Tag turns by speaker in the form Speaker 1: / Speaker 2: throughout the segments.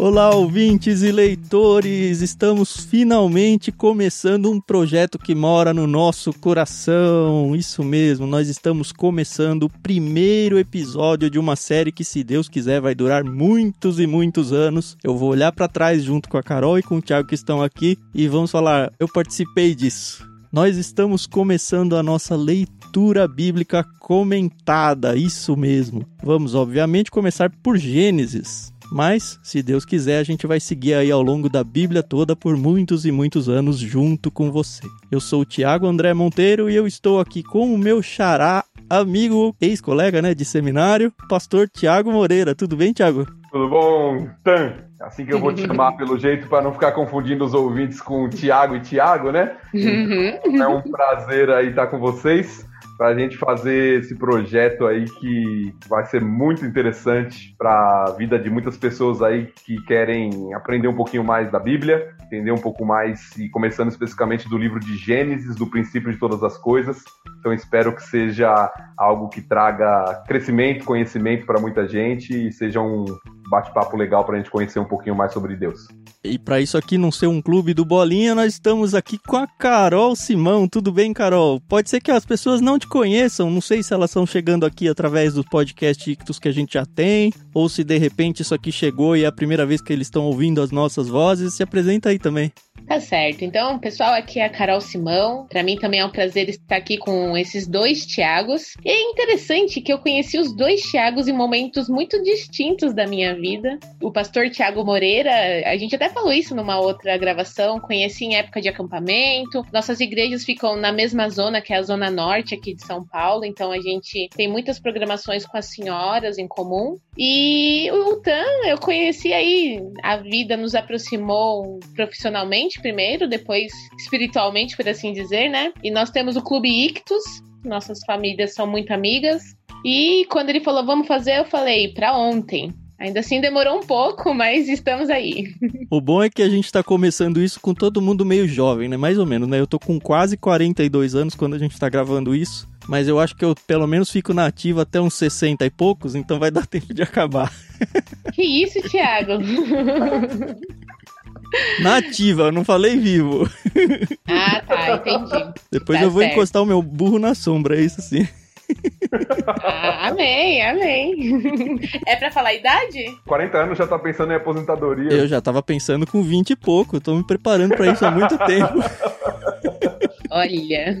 Speaker 1: Olá, ouvintes e leitores! Estamos finalmente começando um projeto que mora no nosso coração. Isso mesmo, nós estamos começando o primeiro episódio de uma série que, se Deus quiser, vai durar muitos e muitos anos. Eu vou olhar para trás junto com a Carol e com o Thiago que estão aqui e vamos falar: eu participei disso. Nós estamos começando a nossa leitura bíblica comentada, isso mesmo. Vamos, obviamente, começar por Gênesis. Mas, se Deus quiser, a gente vai seguir aí ao longo da Bíblia toda por muitos e muitos anos junto com você. Eu sou o Tiago André Monteiro e eu estou aqui com o meu xará, amigo, ex-colega, né, de seminário, pastor Tiago Moreira. Tudo bem, Tiago?
Speaker 2: Tudo bom, Tan? Assim que eu vou te chamar pelo jeito para não ficar confundindo os ouvintes com Tiago e Tiago, né? Uhum. É um prazer aí estar com vocês para a gente fazer esse projeto aí que vai ser muito interessante para a vida de muitas pessoas aí que querem aprender um pouquinho mais da Bíblia, entender um pouco mais e começando especificamente do livro de Gênesis, do princípio de todas as coisas. Então espero que seja algo que traga crescimento, conhecimento para muita gente e seja um bate-papo legal para a gente conhecer um pouquinho mais sobre Deus.
Speaker 1: E para isso aqui não ser um clube do Bolinha, nós estamos aqui com a Carol Simão. Tudo bem, Carol? Pode ser que as pessoas não te conheçam, não sei se elas estão chegando aqui através dos podcasts que a gente já tem, ou se de repente isso aqui chegou e é a primeira vez que eles estão ouvindo as nossas vozes. Se apresenta aí também.
Speaker 3: Tá certo. Então, pessoal, aqui é a Carol Simão. Para mim também é um prazer estar aqui com esses dois Tiagos. E é interessante que eu conheci os dois Tiagos em momentos muito distintos da minha vida. O pastor Tiago Moreira, a gente até falou isso numa outra gravação, conheci em época de acampamento. Nossas igrejas ficam na mesma zona, que é a zona norte aqui de São Paulo, então a gente tem muitas programações com as senhoras em comum. E o Tan, eu conheci aí, a vida nos aproximou profissionalmente primeiro, depois espiritualmente, por assim dizer, né? E nós temos o Clube Ictus, nossas famílias são muito amigas. E quando ele falou, vamos fazer, eu falei, para ontem. Ainda assim demorou um pouco, mas estamos aí.
Speaker 1: O bom é que a gente tá começando isso com todo mundo meio jovem, né? Mais ou menos, né? Eu tô com quase 42 anos quando a gente tá gravando isso. Mas eu acho que eu pelo menos fico na ativa até uns 60 e poucos, então vai dar tempo de acabar.
Speaker 3: Que isso, Thiago?
Speaker 1: Nativa, eu não falei vivo.
Speaker 3: Ah, tá, entendi.
Speaker 1: Depois
Speaker 3: tá
Speaker 1: eu vou
Speaker 3: certo.
Speaker 1: encostar o meu burro na sombra, é isso sim.
Speaker 3: Ah, amém, amém. É pra falar a idade?
Speaker 2: 40 anos já tá pensando em aposentadoria.
Speaker 1: Eu já tava pensando com 20 e pouco, eu tô me preparando pra isso há muito tempo.
Speaker 3: Olha.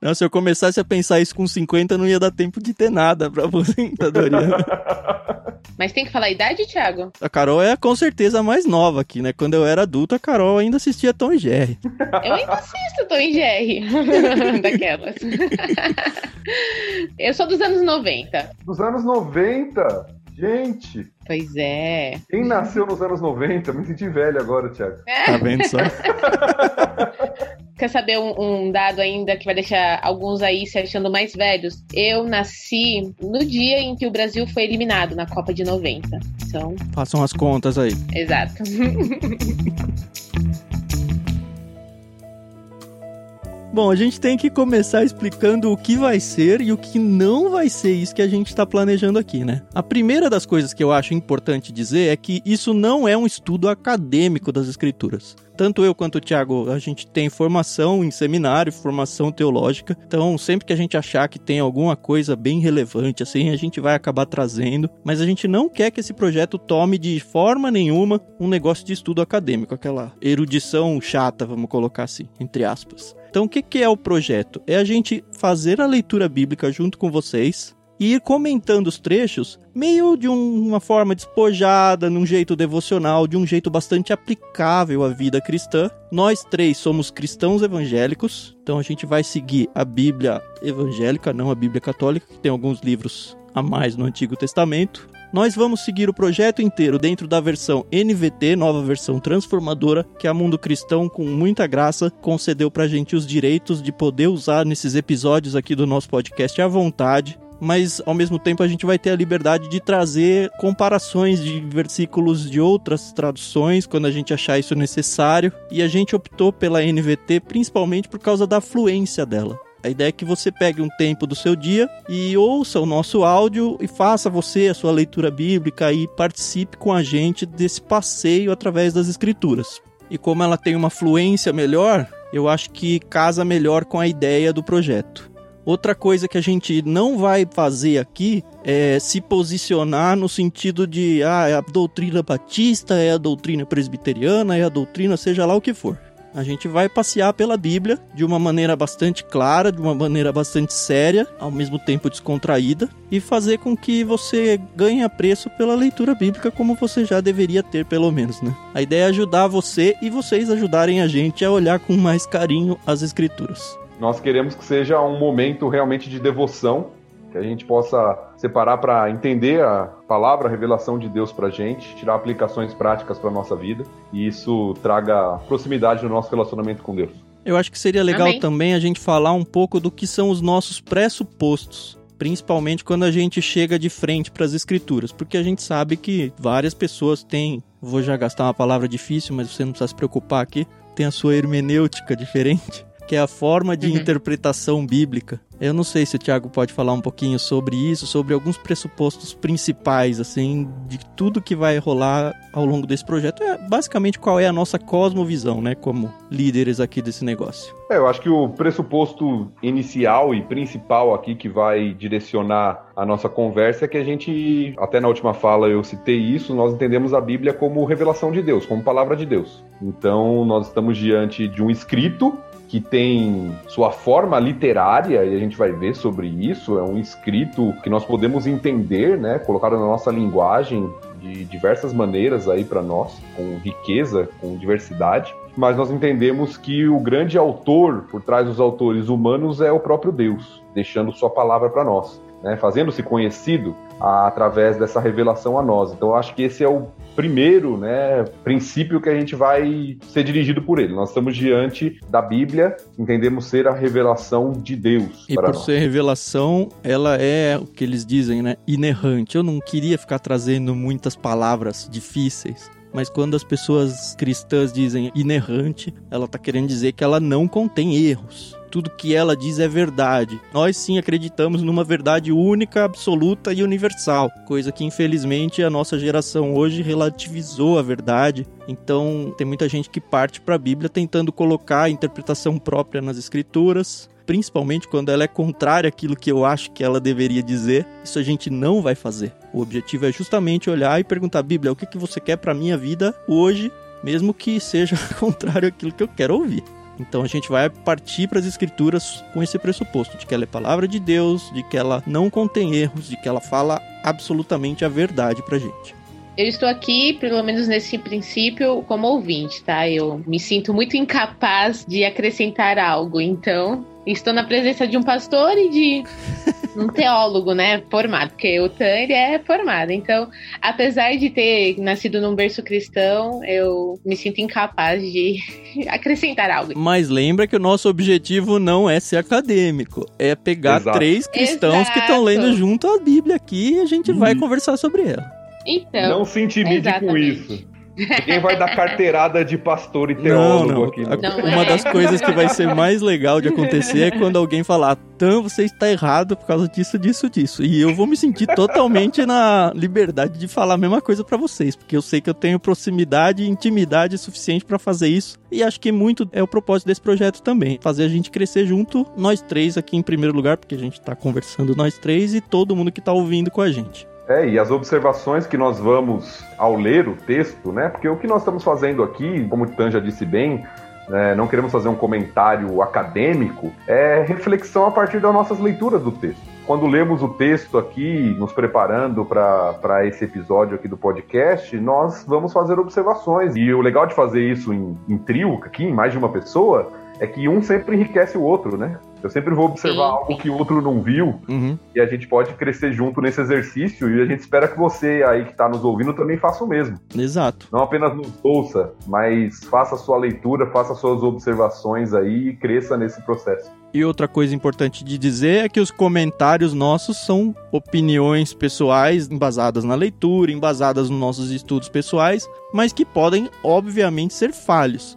Speaker 1: Não, se eu começasse a pensar isso com 50, não ia dar tempo de ter nada pra aposentadoria.
Speaker 3: Mas tem que falar a idade, Thiago?
Speaker 1: A Carol é com certeza a mais nova aqui, né? Quando eu era adulto, a Carol ainda assistia Tom e Jerry.
Speaker 3: Eu ainda assisto Tom e Jerry. Daquelas. Eu sou dos anos 90.
Speaker 2: Dos anos 90. Gente,
Speaker 3: Pois é.
Speaker 2: quem nasceu nos anos 90? Me senti velho agora, Thiago.
Speaker 1: Tá vendo só?
Speaker 3: Quer saber um, um dado ainda que vai deixar alguns aí se achando mais velhos? Eu nasci no dia em que o Brasil foi eliminado na Copa de 90. Então,
Speaker 1: Façam as contas aí.
Speaker 3: exato.
Speaker 1: Bom, a gente tem que começar explicando o que vai ser e o que não vai ser isso que a gente está planejando aqui, né? A primeira das coisas que eu acho importante dizer é que isso não é um estudo acadêmico das escrituras. Tanto eu quanto o Thiago, a gente tem formação em seminário, formação teológica. Então, sempre que a gente achar que tem alguma coisa bem relevante, assim, a gente vai acabar trazendo. Mas a gente não quer que esse projeto tome de forma nenhuma um negócio de estudo acadêmico, aquela erudição chata, vamos colocar assim, entre aspas. Então, o que, que é o projeto? É a gente fazer a leitura bíblica junto com vocês e ir comentando os trechos meio de um- uma forma despojada, num jeito devocional, de um jeito bastante aplicável à vida cristã. Nós três somos cristãos evangélicos, então a gente vai seguir a Bíblia evangélica, não a Bíblia católica, que tem alguns livros a mais no Antigo Testamento. Nós vamos seguir o projeto inteiro dentro da versão NVT, nova versão transformadora, que a Mundo Cristão, com muita graça, concedeu pra gente os direitos de poder usar nesses episódios aqui do nosso podcast à vontade. Mas ao mesmo tempo a gente vai ter a liberdade de trazer comparações de versículos de outras traduções quando a gente achar isso necessário. E a gente optou pela NVT principalmente por causa da fluência dela. A ideia é que você pegue um tempo do seu dia e ouça o nosso áudio e faça você a sua leitura bíblica e participe com a gente desse passeio através das escrituras. E como ela tem uma fluência melhor, eu acho que casa melhor com a ideia do projeto. Outra coisa que a gente não vai fazer aqui é se posicionar no sentido de ah, é a doutrina batista, é a doutrina presbiteriana, é a doutrina seja lá o que for. A gente vai passear pela Bíblia de uma maneira bastante clara, de uma maneira bastante séria, ao mesmo tempo descontraída, e fazer com que você ganhe apreço pela leitura bíblica como você já deveria ter, pelo menos, né? A ideia é ajudar você e vocês ajudarem a gente a olhar com mais carinho as escrituras.
Speaker 2: Nós queremos que seja um momento realmente de devoção, que a gente possa separar para entender a palavra, a revelação de Deus para a gente, tirar aplicações práticas para nossa vida e isso traga proximidade no nosso relacionamento com Deus.
Speaker 1: Eu acho que seria legal Amém. também a gente falar um pouco do que são os nossos pressupostos, principalmente quando a gente chega de frente para as escrituras, porque a gente sabe que várias pessoas têm, vou já gastar uma palavra difícil, mas você não precisa se preocupar aqui, tem a sua hermenêutica diferente que é a forma de uhum. interpretação bíblica. Eu não sei se o Tiago pode falar um pouquinho sobre isso, sobre alguns pressupostos principais, assim, de tudo que vai rolar ao longo desse projeto. É basicamente qual é a nossa cosmovisão, né, como líderes aqui desse negócio.
Speaker 2: É, eu acho que o pressuposto inicial e principal aqui que vai direcionar a nossa conversa é que a gente, até na última fala eu citei isso, nós entendemos a Bíblia como revelação de Deus, como palavra de Deus. Então, nós estamos diante de um escrito que tem sua forma literária, e a gente vai ver sobre isso, é um escrito que nós podemos entender, né, colocado na nossa linguagem de diversas maneiras aí para nós, com riqueza, com diversidade. Mas nós entendemos que o grande autor por trás dos autores humanos é o próprio Deus, deixando sua palavra para nós né, fazendo-se conhecido através dessa revelação a nós. Então, acho que esse é o primeiro né, princípio que a gente vai ser dirigido por ele. Nós estamos diante da Bíblia, entendemos ser a revelação de Deus.
Speaker 1: E por nós. ser revelação, ela é o que eles dizem, né? Inerrante. Eu não queria ficar trazendo muitas palavras difíceis. Mas quando as pessoas cristãs dizem inerrante, ela está querendo dizer que ela não contém erros tudo que ela diz é verdade. Nós sim acreditamos numa verdade única, absoluta e universal, coisa que infelizmente a nossa geração hoje relativizou a verdade. Então, tem muita gente que parte para a Bíblia tentando colocar a interpretação própria nas escrituras, principalmente quando ela é contrária àquilo que eu acho que ela deveria dizer. Isso a gente não vai fazer. O objetivo é justamente olhar e perguntar: Bíblia, o que, que você quer para minha vida hoje, mesmo que seja contrário àquilo que eu quero ouvir. Então a gente vai partir para as escrituras com esse pressuposto de que ela é palavra de Deus, de que ela não contém erros, de que ela fala absolutamente a verdade para gente.
Speaker 3: Eu estou aqui, pelo menos nesse princípio, como ouvinte, tá? Eu me sinto muito incapaz de acrescentar algo, então estou na presença de um pastor e de um teólogo, né, formado, porque o Tan ele é formado. Então, apesar de ter nascido num berço cristão, eu me sinto incapaz de acrescentar algo.
Speaker 1: Mas lembra que o nosso objetivo não é ser acadêmico, é pegar Exato. três cristãos Exato. que estão lendo junto a Bíblia aqui e a gente vai uhum. conversar sobre ela.
Speaker 2: Então, não se intimide exatamente. com isso. Ninguém vai dar carteirada de pastor e teólogo não, não. aqui.
Speaker 1: Não, Uma das coisas que vai ser mais legal de acontecer é quando alguém falar, Tan, você está errado por causa disso, disso, disso. E eu vou me sentir totalmente na liberdade de falar a mesma coisa para vocês, porque eu sei que eu tenho proximidade e intimidade suficiente para fazer isso. E acho que muito é o propósito desse projeto também, fazer a gente crescer junto, nós três aqui em primeiro lugar, porque a gente tá conversando nós três e todo mundo que tá ouvindo com a gente.
Speaker 2: É, e as observações que nós vamos ao ler o texto, né? Porque o que nós estamos fazendo aqui, como o Tan já disse bem, é, não queremos fazer um comentário acadêmico, é reflexão a partir das nossas leituras do texto. Quando lemos o texto aqui, nos preparando para esse episódio aqui do podcast, nós vamos fazer observações. E o legal de fazer isso em, em trio, aqui, em mais de uma pessoa, é que um sempre enriquece o outro, né? Eu sempre vou observar sim, algo sim. que o outro não viu uhum. e a gente pode crescer junto nesse exercício e a gente espera que você aí que está nos ouvindo também faça o mesmo.
Speaker 1: Exato.
Speaker 2: Não apenas nos ouça, mas faça a sua leitura, faça suas observações aí e cresça nesse processo.
Speaker 1: E outra coisa importante de dizer é que os comentários nossos são opiniões pessoais embasadas na leitura, embasadas nos nossos estudos pessoais, mas que podem, obviamente, ser falhos.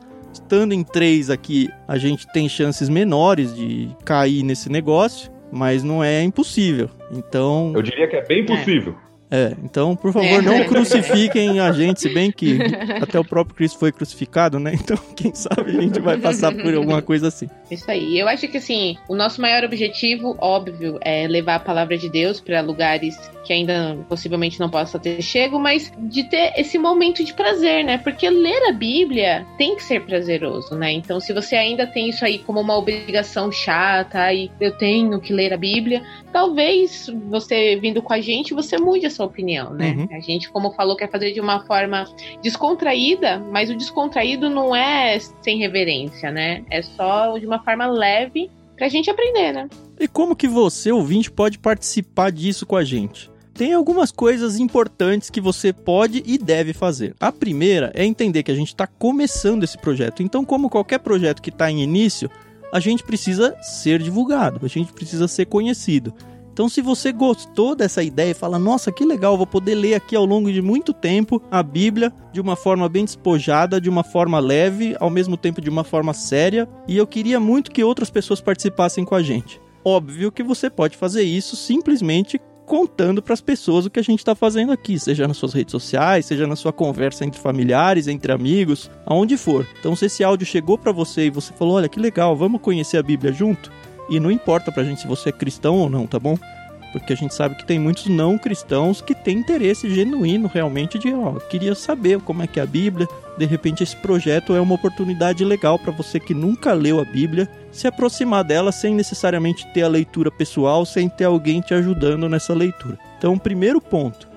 Speaker 1: Estando em três aqui, a gente tem chances menores de cair nesse negócio, mas não é impossível. Então.
Speaker 2: Eu diria que é bem possível.
Speaker 1: É. É, então, por favor, é. não crucifiquem a gente, se bem que até o próprio Cristo foi crucificado, né? Então, quem sabe a gente vai passar por alguma coisa assim.
Speaker 3: Isso aí. Eu acho que, assim, o nosso maior objetivo, óbvio, é levar a palavra de Deus para lugares que ainda possivelmente não possa ter chego, mas de ter esse momento de prazer, né? Porque ler a Bíblia tem que ser prazeroso, né? Então, se você ainda tem isso aí como uma obrigação chata e eu tenho que ler a Bíblia, talvez você vindo com a gente, você mude a sua opinião, né? Uhum. A gente, como falou, quer fazer de uma forma descontraída, mas o descontraído não é sem reverência, né? É só de uma forma leve pra gente aprender, né?
Speaker 1: E como que você, ouvinte, pode participar disso com a gente? Tem algumas coisas importantes que você pode e deve fazer. A primeira é entender que a gente está começando esse projeto. Então, como qualquer projeto que está em início, a gente precisa ser divulgado, a gente precisa ser conhecido. Então, se você gostou dessa ideia e fala, nossa, que legal, vou poder ler aqui ao longo de muito tempo a Bíblia de uma forma bem despojada, de uma forma leve, ao mesmo tempo de uma forma séria, e eu queria muito que outras pessoas participassem com a gente. Óbvio que você pode fazer isso simplesmente contando para as pessoas o que a gente está fazendo aqui, seja nas suas redes sociais, seja na sua conversa entre familiares, entre amigos, aonde for. Então, se esse áudio chegou para você e você falou, olha que legal, vamos conhecer a Bíblia junto, e não importa pra gente se você é cristão ou não, tá bom? Porque a gente sabe que tem muitos não cristãos que têm interesse genuíno realmente de, ó, queria saber como é que é a Bíblia. De repente esse projeto é uma oportunidade legal para você que nunca leu a Bíblia se aproximar dela sem necessariamente ter a leitura pessoal, sem ter alguém te ajudando nessa leitura. Então, primeiro ponto,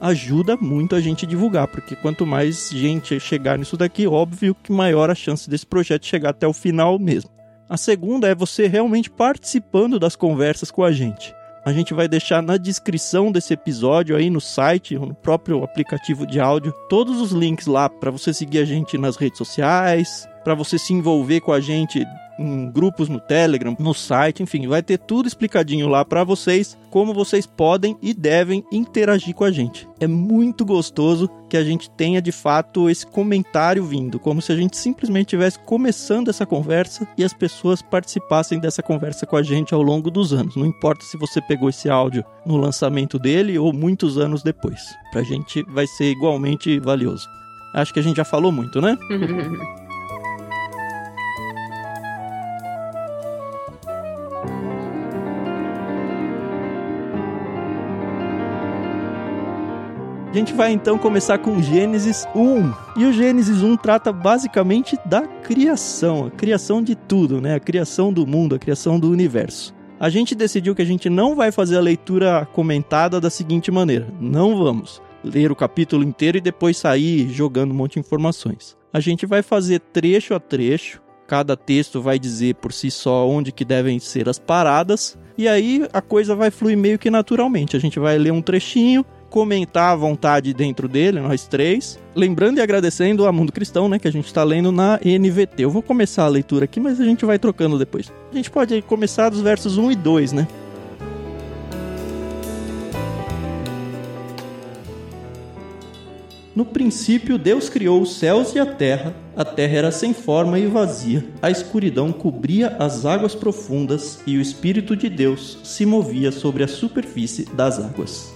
Speaker 1: ajuda muito a gente divulgar, porque quanto mais gente chegar nisso daqui, óbvio que maior a chance desse projeto chegar até o final mesmo. A segunda é você realmente participando das conversas com a gente. A gente vai deixar na descrição desse episódio aí no site, no próprio aplicativo de áudio, todos os links lá para você seguir a gente nas redes sociais, para você se envolver com a gente em grupos no Telegram, no site, enfim, vai ter tudo explicadinho lá para vocês, como vocês podem e devem interagir com a gente. É muito gostoso que a gente tenha de fato esse comentário vindo, como se a gente simplesmente estivesse começando essa conversa e as pessoas participassem dessa conversa com a gente ao longo dos anos. Não importa se você pegou esse áudio no lançamento dele ou muitos anos depois. Pra gente vai ser igualmente valioso. Acho que a gente já falou muito, né? A gente vai então começar com Gênesis 1. E o Gênesis 1 trata basicamente da criação, a criação de tudo, né? A criação do mundo, a criação do universo. A gente decidiu que a gente não vai fazer a leitura comentada da seguinte maneira: não vamos ler o capítulo inteiro e depois sair jogando um monte de informações. A gente vai fazer trecho a trecho, cada texto vai dizer por si só onde que devem ser as paradas, e aí a coisa vai fluir meio que naturalmente. A gente vai ler um trechinho, comentar à vontade dentro dele, nós três. Lembrando e agradecendo a Mundo Cristão, né, que a gente está lendo na NVT. Eu vou começar a leitura aqui, mas a gente vai trocando depois. A gente pode começar dos versos 1 e 2, né? No princípio, Deus criou os céus e a terra. A terra era sem forma e vazia. A escuridão cobria as águas profundas e o Espírito de Deus se movia sobre a superfície das águas.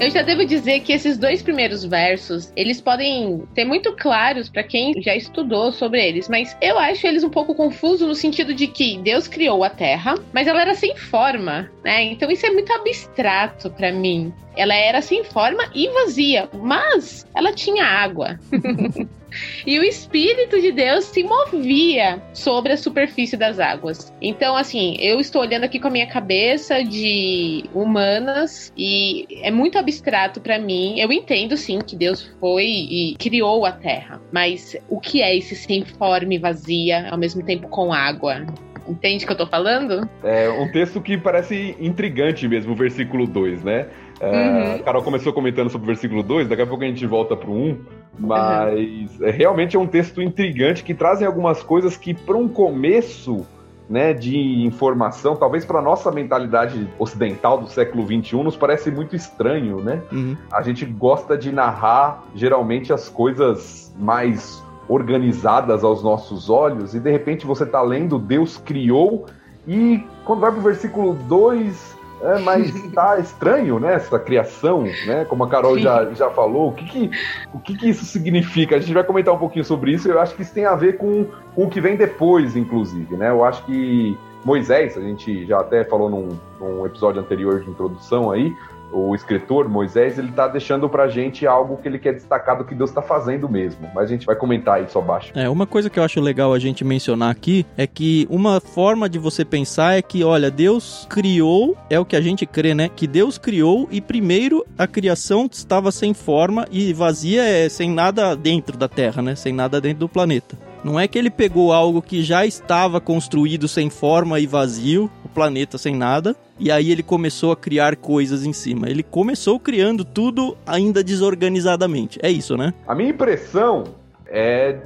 Speaker 3: Eu já devo dizer que esses dois primeiros versos, eles podem ser muito claros para quem já estudou sobre eles, mas eu acho eles um pouco confusos no sentido de que Deus criou a Terra, mas ela era sem forma, né? Então isso é muito abstrato para mim. Ela era sem forma e vazia, mas ela tinha água. e o Espírito de Deus se movia sobre a superfície das águas. Então, assim, eu estou olhando aqui com a minha cabeça de humanas e é muito abstrato para mim. Eu entendo, sim, que Deus foi e criou a Terra, mas o que é esse sem forma e vazia ao mesmo tempo com água? Entende o que eu tô falando?
Speaker 2: É um texto que parece intrigante mesmo, o versículo 2, né? É, uhum. A Carol começou comentando sobre o versículo 2, daqui a pouco a gente volta pro 1, um, mas uhum. é, realmente é um texto intrigante que trazem algumas coisas que, para um começo, né, de informação, talvez para nossa mentalidade ocidental do século XXI, nos parece muito estranho, né? Uhum. A gente gosta de narrar geralmente as coisas mais organizadas aos nossos olhos, e de repente você está lendo Deus criou, e quando vai para o versículo 2, é, mas tá estranho, né? Essa criação, né? Como a Carol já, já falou, o que que, o que que isso significa? A gente vai comentar um pouquinho sobre isso. Eu acho que isso tem a ver com, com o que vem depois, inclusive, né? Eu acho que Moisés, a gente já até falou num, num episódio anterior de introdução aí, o escritor Moisés, ele tá deixando pra gente algo que ele quer destacar do que Deus tá fazendo mesmo. Mas a gente vai comentar isso abaixo.
Speaker 1: É, uma coisa que eu acho legal a gente mencionar aqui é que uma forma de você pensar é que, olha, Deus criou, é o que a gente crê, né? Que Deus criou e primeiro a criação estava sem forma e vazia, é sem nada dentro da Terra, né? Sem nada dentro do planeta. Não é que ele pegou algo que já estava construído sem forma e vazio, o planeta sem nada, e aí ele começou a criar coisas em cima. Ele começou criando tudo ainda desorganizadamente. É isso, né?
Speaker 2: A minha impressão é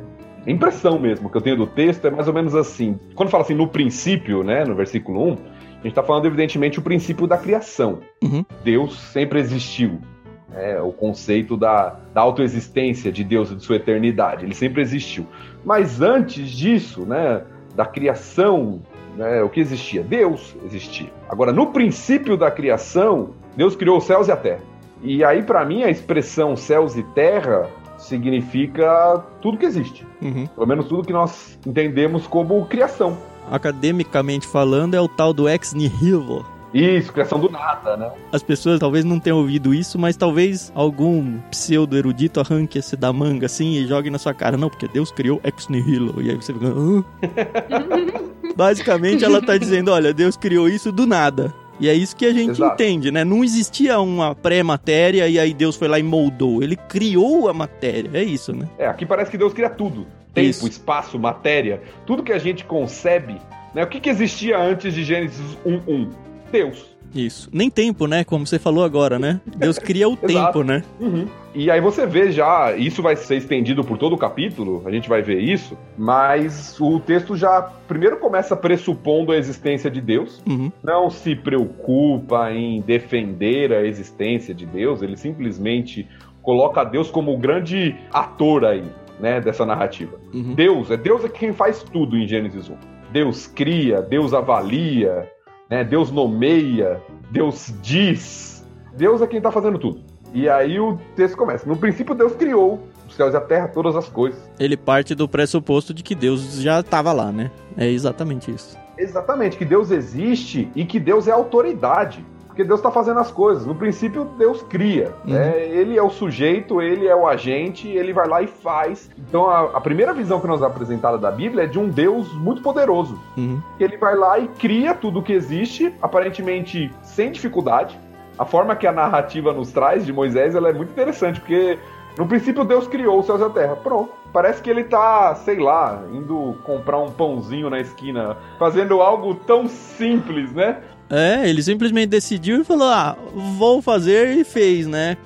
Speaker 2: impressão mesmo que eu tenho do texto é mais ou menos assim. Quando fala assim no princípio, né, no versículo 1, a gente está falando evidentemente o princípio da criação. Uhum. Deus sempre existiu. É, o conceito da, da autoexistência de Deus e de sua eternidade. Ele sempre existiu. Mas antes disso, né, da criação, né, o que existia? Deus existia. Agora, no princípio da criação, Deus criou os céus e a terra. E aí, para mim, a expressão céus e terra significa tudo que existe. Uhum. Pelo menos tudo que nós entendemos como criação.
Speaker 1: Academicamente falando, é o tal do ex nihilo,
Speaker 2: isso, criação do nada, né?
Speaker 1: As pessoas talvez não tenham ouvido isso, mas talvez algum pseudo erudito arranque esse da manga assim e jogue na sua cara. Não, porque Deus criou ex nihilo. E aí você fica. Basicamente, ela tá dizendo: olha, Deus criou isso do nada. E é isso que a gente Exato. entende, né? Não existia uma pré-matéria e aí Deus foi lá e moldou. Ele criou a matéria. É isso, né?
Speaker 2: É, aqui parece que Deus cria tudo: tempo, isso. espaço, matéria. Tudo que a gente concebe. Né? O que, que existia antes de Gênesis 1.1? Deus.
Speaker 1: Isso. Nem tempo, né? Como você falou agora, né? Deus cria o tempo, né?
Speaker 2: Uhum. E aí você vê já, isso vai ser estendido por todo o capítulo, a gente vai ver isso, mas o texto já primeiro começa pressupondo a existência de Deus, uhum. não se preocupa em defender a existência de Deus, ele simplesmente coloca Deus como o grande ator aí, né, dessa narrativa. Uhum. Deus, é Deus é quem faz tudo em Gênesis 1. Deus cria, Deus avalia, né? Deus nomeia, Deus diz. Deus é quem está fazendo tudo. E aí o texto começa. No princípio, Deus criou os céus e a terra, todas as coisas.
Speaker 1: Ele parte do pressuposto de que Deus já estava lá, né? É exatamente isso.
Speaker 2: Exatamente, que Deus existe e que Deus é autoridade. Porque Deus está fazendo as coisas. No princípio, Deus cria. Uhum. Né? Ele é o sujeito, ele é o agente, ele vai lá e faz. Então, a, a primeira visão que nos é apresentada da Bíblia é de um Deus muito poderoso. Uhum. Ele vai lá e cria tudo o que existe, aparentemente sem dificuldade. A forma que a narrativa nos traz de Moisés ela é muito interessante, porque no princípio Deus criou os céus e a terra. Pronto. Parece que ele tá, sei lá, indo comprar um pãozinho na esquina, fazendo algo tão simples, né?
Speaker 1: É, ele simplesmente decidiu e falou: ah, vou fazer e fez, né?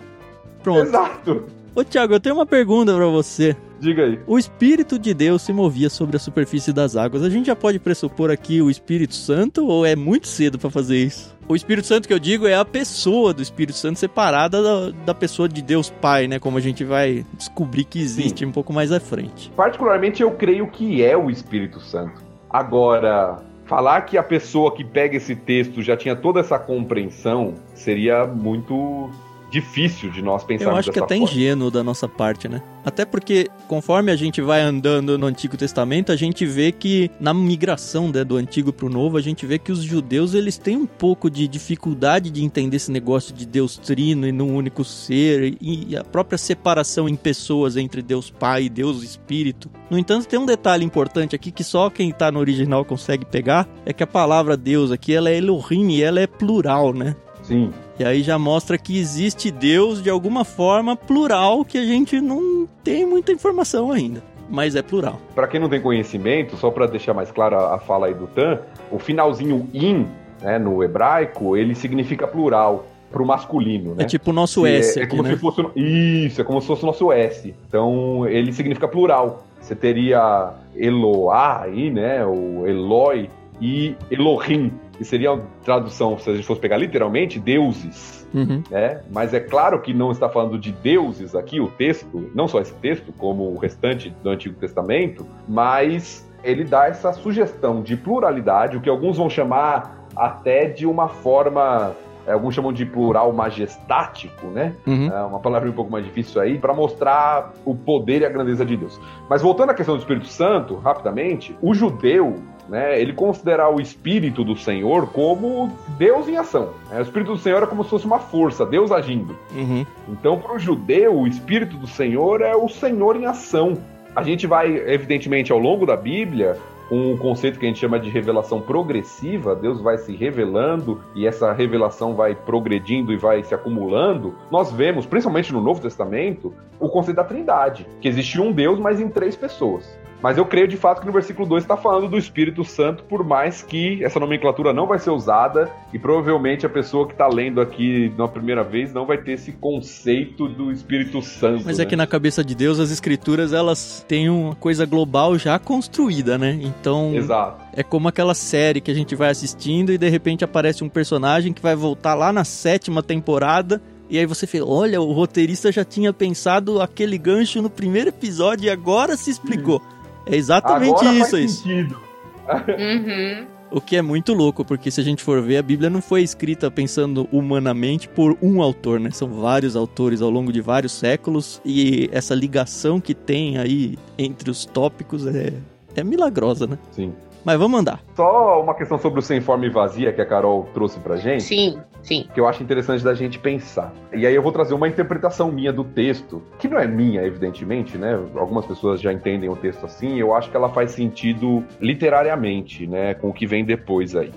Speaker 1: Pronto.
Speaker 2: Exato.
Speaker 1: Ô, Thiago, eu tenho uma pergunta para você.
Speaker 2: Diga aí.
Speaker 1: O Espírito de Deus se movia sobre a superfície das águas. A gente já pode pressupor aqui o Espírito Santo ou é muito cedo para fazer isso? O Espírito Santo que eu digo é a pessoa do Espírito Santo separada da, da pessoa de Deus Pai, né? Como a gente vai descobrir que existe Sim. um pouco mais à frente.
Speaker 2: Particularmente eu creio que é o Espírito Santo. Agora, falar que a pessoa que pega esse texto já tinha toda essa compreensão seria muito difícil de nós pensarmos
Speaker 1: Eu acho que é até forma. ingênuo da nossa parte, né? Até porque, conforme a gente vai andando no Antigo Testamento, a gente vê que na migração né, do Antigo para o Novo, a gente vê que os judeus eles têm um pouco de dificuldade de entender esse negócio de Deus trino e num único ser e a própria separação em pessoas entre Deus Pai e Deus Espírito. No entanto, tem um detalhe importante aqui que só quem está no original consegue pegar, é que a palavra Deus aqui ela é Elohim e ela é plural, né?
Speaker 2: Sim.
Speaker 1: E aí já mostra que existe Deus de alguma forma plural que a gente não tem muita informação ainda. Mas é plural.
Speaker 2: Para quem não tem conhecimento, só para deixar mais clara a fala aí do Tan, o finalzinho in, né, no hebraico, ele significa plural pro masculino, né?
Speaker 1: É tipo o nosso S. É, é
Speaker 2: como
Speaker 1: né?
Speaker 2: se fosse. Isso, é como se fosse o nosso S. Então, ele significa plural. Você teria Eloá aí, né? O Eloi, e Elohim, que seria a tradução, se a gente fosse pegar literalmente, deuses. Uhum. Né? Mas é claro que não está falando de deuses aqui, o texto, não só esse texto, como o restante do Antigo Testamento, mas ele dá essa sugestão de pluralidade, o que alguns vão chamar até de uma forma é, alguns chamam de plural majestático, né? Uhum. É uma palavra um pouco mais difícil aí, para mostrar o poder e a grandeza de Deus. Mas voltando à questão do Espírito Santo, rapidamente, o judeu né, ele considerar o Espírito do Senhor como Deus em ação. Né? O Espírito do Senhor é como se fosse uma força, Deus agindo. Uhum. Então, para o judeu, o Espírito do Senhor é o Senhor em ação. A gente vai, evidentemente, ao longo da Bíblia, um conceito que a gente chama de revelação progressiva, Deus vai se revelando e essa revelação vai progredindo e vai se acumulando, nós vemos, principalmente no Novo Testamento, o conceito da Trindade, que existe um Deus, mas em três pessoas. Mas eu creio de fato que no versículo 2 está falando do Espírito Santo, por mais que essa nomenclatura não vai ser usada e provavelmente a pessoa que está lendo aqui na primeira vez não vai ter esse conceito do Espírito Santo.
Speaker 1: Mas é né? é que na cabeça de Deus as escrituras elas têm uma coisa global já construída, né? Então.
Speaker 2: Exato.
Speaker 1: É como aquela série que a gente vai assistindo e de repente aparece um personagem que vai voltar lá na sétima temporada e aí você fala, olha, o roteirista já tinha pensado aquele gancho no primeiro episódio e agora se explicou. É exatamente Agora isso. Faz sentido. uhum. O que é muito louco, porque se a gente for ver, a Bíblia não foi escrita pensando humanamente por um autor, né? São vários autores ao longo de vários séculos e essa ligação que tem aí entre os tópicos é, é milagrosa, né?
Speaker 2: Sim.
Speaker 1: Mas vamos andar.
Speaker 2: Só uma questão sobre o sem forma e vazia que a Carol trouxe pra gente.
Speaker 3: Sim, sim.
Speaker 2: Que eu acho interessante da gente pensar. E aí eu vou trazer uma interpretação minha do texto, que não é minha, evidentemente, né? Algumas pessoas já entendem o texto assim, eu acho que ela faz sentido literariamente, né? Com o que vem depois aí.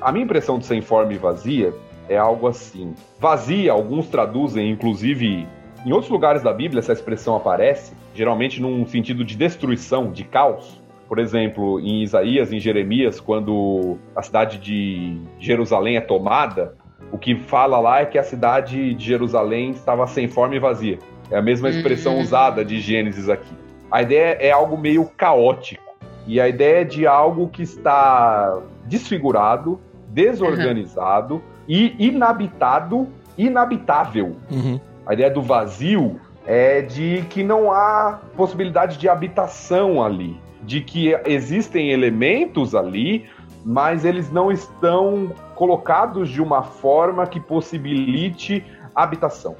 Speaker 2: A minha impressão de sem forma e vazia é algo assim. Vazia, alguns traduzem, inclusive em outros lugares da Bíblia, essa expressão aparece, geralmente num sentido de destruição, de caos. Por exemplo, em Isaías, em Jeremias, quando a cidade de Jerusalém é tomada, o que fala lá é que a cidade de Jerusalém estava sem forma e vazia. É a mesma expressão uhum. usada de Gênesis aqui. A ideia é algo meio caótico. E a ideia é de algo que está desfigurado, desorganizado uhum. e inabitado, inabitável. Uhum. A ideia do vazio é de que não há possibilidade de habitação ali de que existem elementos ali, mas eles não estão colocados de uma forma que possibilite habitação.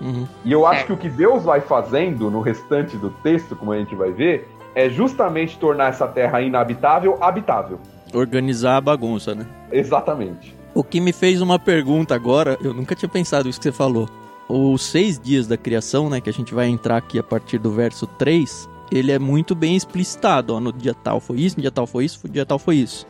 Speaker 2: Uhum. E eu acho é. que o que Deus vai fazendo no restante do texto, como a gente vai ver, é justamente tornar essa terra inabitável habitável.
Speaker 1: Organizar a bagunça, né?
Speaker 2: Exatamente.
Speaker 1: O que me fez uma pergunta agora, eu nunca tinha pensado isso que você falou. Os seis dias da criação, né, que a gente vai entrar aqui a partir do verso 3, ele é muito bem explicitado. Ó, no dia tal foi isso, no dia tal foi isso, no dia tal foi isso.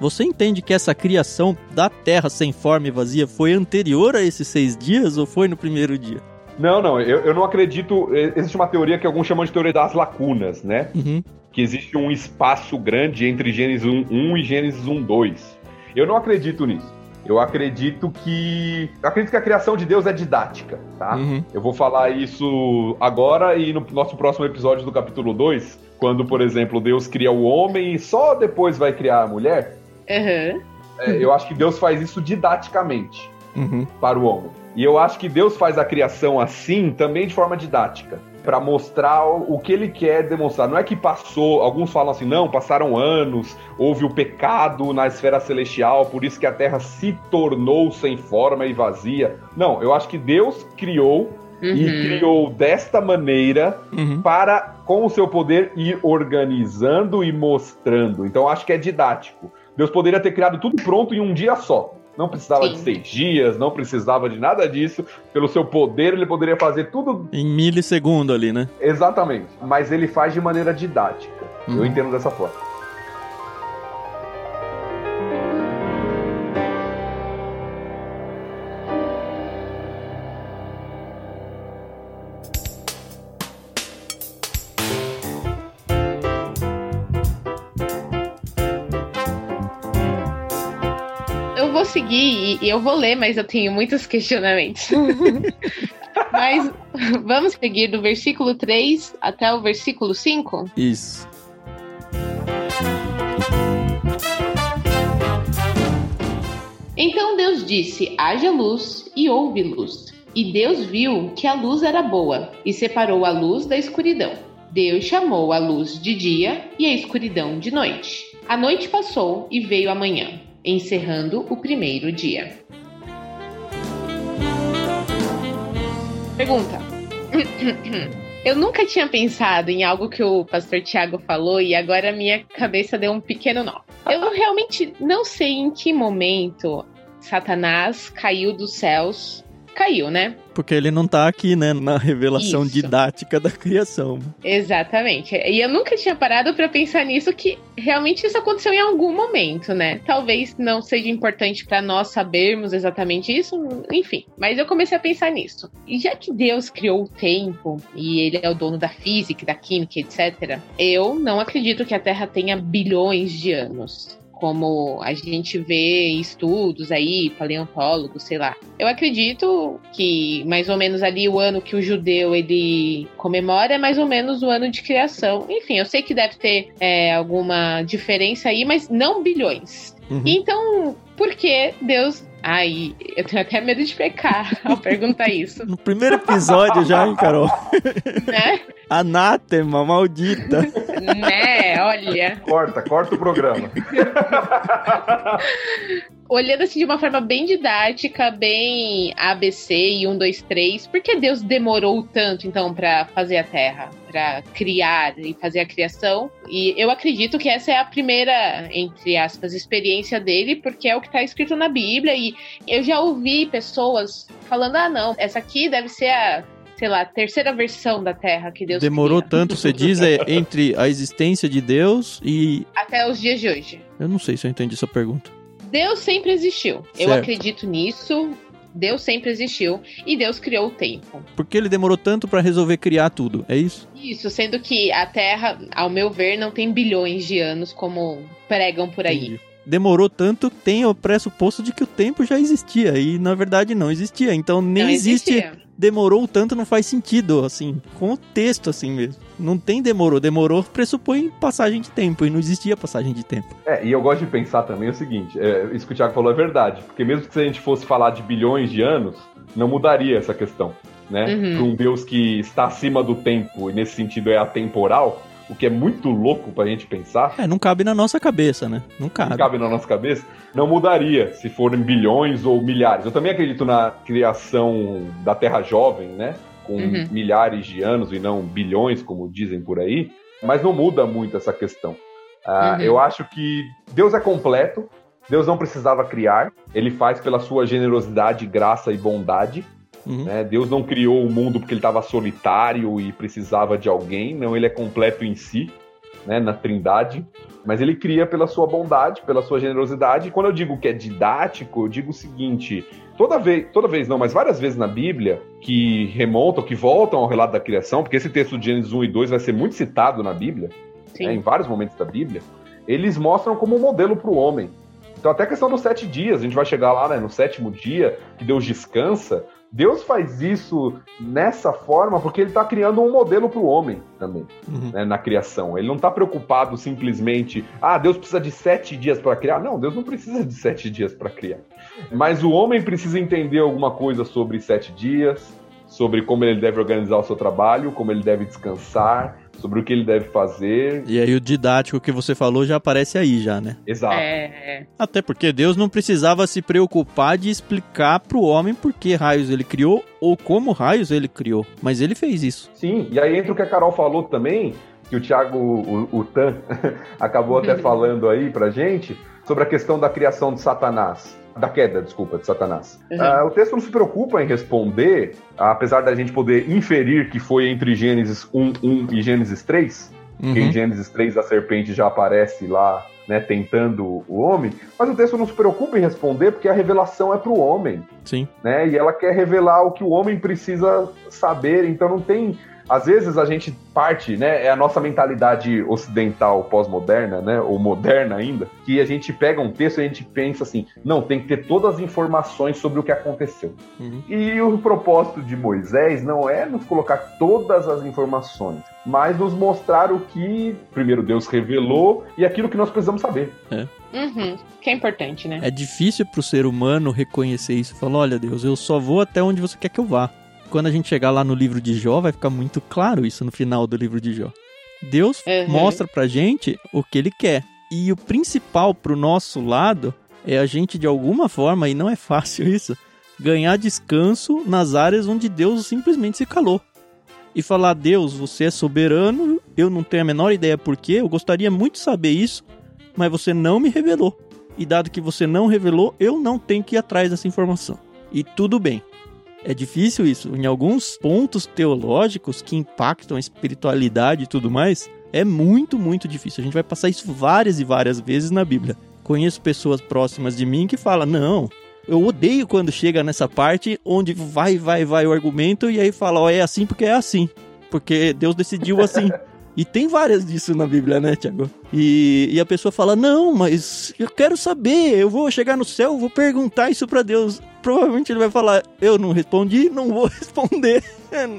Speaker 1: Você entende que essa criação da Terra sem forma e vazia foi anterior a esses seis dias ou foi no primeiro dia?
Speaker 2: Não, não, eu, eu não acredito. Existe uma teoria que alguns chamam de teoria das lacunas, né? Uhum. Que existe um espaço grande entre Gênesis 1, 1 e Gênesis 1, 2. Eu não acredito nisso. Eu acredito que. Eu acredito que a criação de Deus é didática, tá? Uhum. Eu vou falar isso agora e no nosso próximo episódio do capítulo 2, quando, por exemplo, Deus cria o homem e só depois vai criar a mulher. Uhum. É, eu acho que Deus faz isso didaticamente uhum. para o homem. E eu acho que Deus faz a criação assim também de forma didática para mostrar o que ele quer demonstrar. Não é que passou, alguns falam assim, não, passaram anos, houve o pecado na esfera celestial, por isso que a Terra se tornou sem forma e vazia. Não, eu acho que Deus criou Uhum. e criou desta maneira uhum. para, com o seu poder, ir organizando e mostrando. Então acho que é didático. Deus poderia ter criado tudo pronto em um dia só não precisava Sim. de seis dias, não precisava de nada disso. Pelo seu poder, ele poderia fazer tudo.
Speaker 1: Em milissegundo ali, né?
Speaker 2: Exatamente. Mas ele faz de maneira didática. Uhum. Eu entendo dessa forma.
Speaker 3: Eu vou ler, mas eu tenho muitos questionamentos. mas vamos seguir do versículo 3 até o versículo 5?
Speaker 1: Isso.
Speaker 3: Então Deus disse: haja luz e houve luz. E Deus viu que a luz era boa e separou a luz da escuridão. Deus chamou a luz de dia e a escuridão de noite. A noite passou e veio a manhã, encerrando o primeiro dia. Pergunta. Eu nunca tinha pensado em algo que o pastor Tiago falou e agora minha cabeça deu um pequeno nó. Eu realmente não sei em que momento Satanás caiu dos céus caiu, né?
Speaker 1: Porque ele não tá aqui, né, na revelação Isso. didática da criação.
Speaker 3: Exatamente. E eu nunca tinha parado para pensar nisso que realmente isso aconteceu em algum momento, né? Talvez não seja importante para nós sabermos exatamente isso, enfim. Mas eu comecei a pensar nisso. E já que Deus criou o tempo e ele é o dono da física, da química, etc., eu não acredito que a Terra tenha bilhões de anos como a gente vê em estudos aí, paleontólogos, sei lá. Eu acredito que mais ou menos ali o ano que o judeu ele comemora é mais ou menos o ano de criação. Enfim, eu sei que deve ter é, alguma diferença aí, mas não bilhões. Uhum. Então, por que Deus Ai, eu tenho até medo de pecar ao perguntar isso.
Speaker 1: No primeiro episódio já, hein, Carol? Né? Anátema, maldita.
Speaker 3: Né, olha.
Speaker 2: Corta, corta o programa.
Speaker 3: Olhando assim de uma forma bem didática, bem ABC e 1, 2, 3, por que Deus demorou tanto, então, para fazer a Terra? Para criar e fazer a criação? E eu acredito que essa é a primeira, entre aspas, experiência dele, porque é o que está escrito na Bíblia. E eu já ouvi pessoas falando: ah, não, essa aqui deve ser a sei lá, terceira versão da Terra que Deus
Speaker 1: Demorou cria. tanto, você diz, é entre a existência de Deus e.
Speaker 3: Até os dias de hoje.
Speaker 1: Eu não sei se eu entendi essa pergunta.
Speaker 3: Deus sempre existiu. Certo. Eu acredito nisso. Deus sempre existiu e Deus criou o tempo.
Speaker 1: Por que ele demorou tanto para resolver criar tudo? É isso?
Speaker 3: Isso, sendo que a Terra, ao meu ver, não tem bilhões de anos como pregam por aí. Entendi
Speaker 1: demorou tanto, tem o pressuposto de que o tempo já existia. E na verdade não existia. Então nem não existe. Demorou tanto, não faz sentido, assim, com o texto assim mesmo. Não tem demorou. Demorou pressupõe passagem de tempo. E não existia passagem de tempo.
Speaker 2: É, e eu gosto de pensar também o seguinte: é, isso que o Thiago falou é verdade. Porque mesmo que se a gente fosse falar de bilhões de anos, não mudaria essa questão. Né? Uhum. Para um Deus que está acima do tempo e nesse sentido é atemporal, o que é muito louco pra gente pensar.
Speaker 1: É, não cabe na nossa cabeça, né? Não cabe.
Speaker 2: Não cabe na nossa cabeça. Não mudaria se forem bilhões ou milhares. Eu também acredito na criação da Terra jovem, né? Com uhum. milhares de anos e não bilhões, como dizem por aí. Mas não muda muito essa questão. Uh, uhum. Eu acho que Deus é completo. Deus não precisava criar. Ele faz pela sua generosidade, graça e bondade. Uhum. Né? Deus não criou o mundo porque ele estava solitário e precisava de alguém, não, ele é completo em si, né, na trindade, mas ele cria pela sua bondade, pela sua generosidade, e quando eu digo que é didático, eu digo o seguinte, toda vez, toda vez não, mas várias vezes na Bíblia, que remontam, que voltam ao relato da criação, porque esse texto de Gênesis 1 e 2 vai ser muito citado na Bíblia, né, em vários momentos da Bíblia, eles mostram como um modelo para o homem. Então, até a questão dos sete dias, a gente vai chegar lá né, no sétimo dia, que Deus descansa, Deus faz isso nessa forma porque ele está criando um modelo para o homem também, uhum. né, na criação. Ele não está preocupado simplesmente, ah, Deus precisa de sete dias para criar. Não, Deus não precisa de sete dias para criar. Mas o homem precisa entender alguma coisa sobre sete dias, sobre como ele deve organizar o seu trabalho, como ele deve descansar, sobre o que ele deve fazer.
Speaker 1: E aí o didático que você falou já aparece aí já, né?
Speaker 2: Exato. É...
Speaker 1: Até porque Deus não precisava se preocupar de explicar para o homem por que raios ele criou ou como raios ele criou, mas ele fez isso.
Speaker 2: Sim, e aí entra o que a Carol falou também, que o Thiago, o, o Tan, acabou até falando aí pra gente, sobre a questão da criação de Satanás da queda, desculpa, de Satanás. Uhum. Uh, o texto não se preocupa em responder, apesar da gente poder inferir que foi entre Gênesis 1, 1 e Gênesis 3, uhum. que em Gênesis 3 a serpente já aparece lá, né, tentando o homem, mas o texto não se preocupa em responder porque a revelação é para o homem.
Speaker 1: Sim.
Speaker 2: Né, e ela quer revelar o que o homem precisa saber, então não tem às vezes a gente parte, né? É a nossa mentalidade ocidental pós-moderna, né? Ou moderna ainda, que a gente pega um texto e a gente pensa assim: não, tem que ter todas as informações sobre o que aconteceu. Uhum. E o propósito de Moisés não é nos colocar todas as informações, mas nos mostrar o que primeiro Deus revelou e aquilo que nós precisamos saber.
Speaker 3: É. Uhum, que é importante, né?
Speaker 1: É difícil pro ser humano reconhecer isso. Falar, olha Deus, eu só vou até onde você quer que eu vá quando a gente chegar lá no livro de Jó, vai ficar muito claro isso no final do livro de Jó. Deus uhum. mostra pra gente o que ele quer. E o principal pro nosso lado é a gente, de alguma forma, e não é fácil isso, ganhar descanso nas áreas onde Deus simplesmente se calou. E falar, Deus, você é soberano, eu não tenho a menor ideia por quê, eu gostaria muito de saber isso, mas você não me revelou. E dado que você não revelou, eu não tenho que ir atrás dessa informação. E tudo bem. É difícil isso. Em alguns pontos teológicos que impactam a espiritualidade e tudo mais, é muito, muito difícil. A gente vai passar isso várias e várias vezes na Bíblia. Conheço pessoas próximas de mim que falam: não, eu odeio quando chega nessa parte onde vai, vai, vai o argumento e aí fala: ó, oh, é assim porque é assim. Porque Deus decidiu assim. E tem várias disso na Bíblia, né, Tiago? E, e a pessoa fala: Não, mas eu quero saber, eu vou chegar no céu, vou perguntar isso para Deus. Provavelmente ele vai falar: Eu não respondi, não vou responder.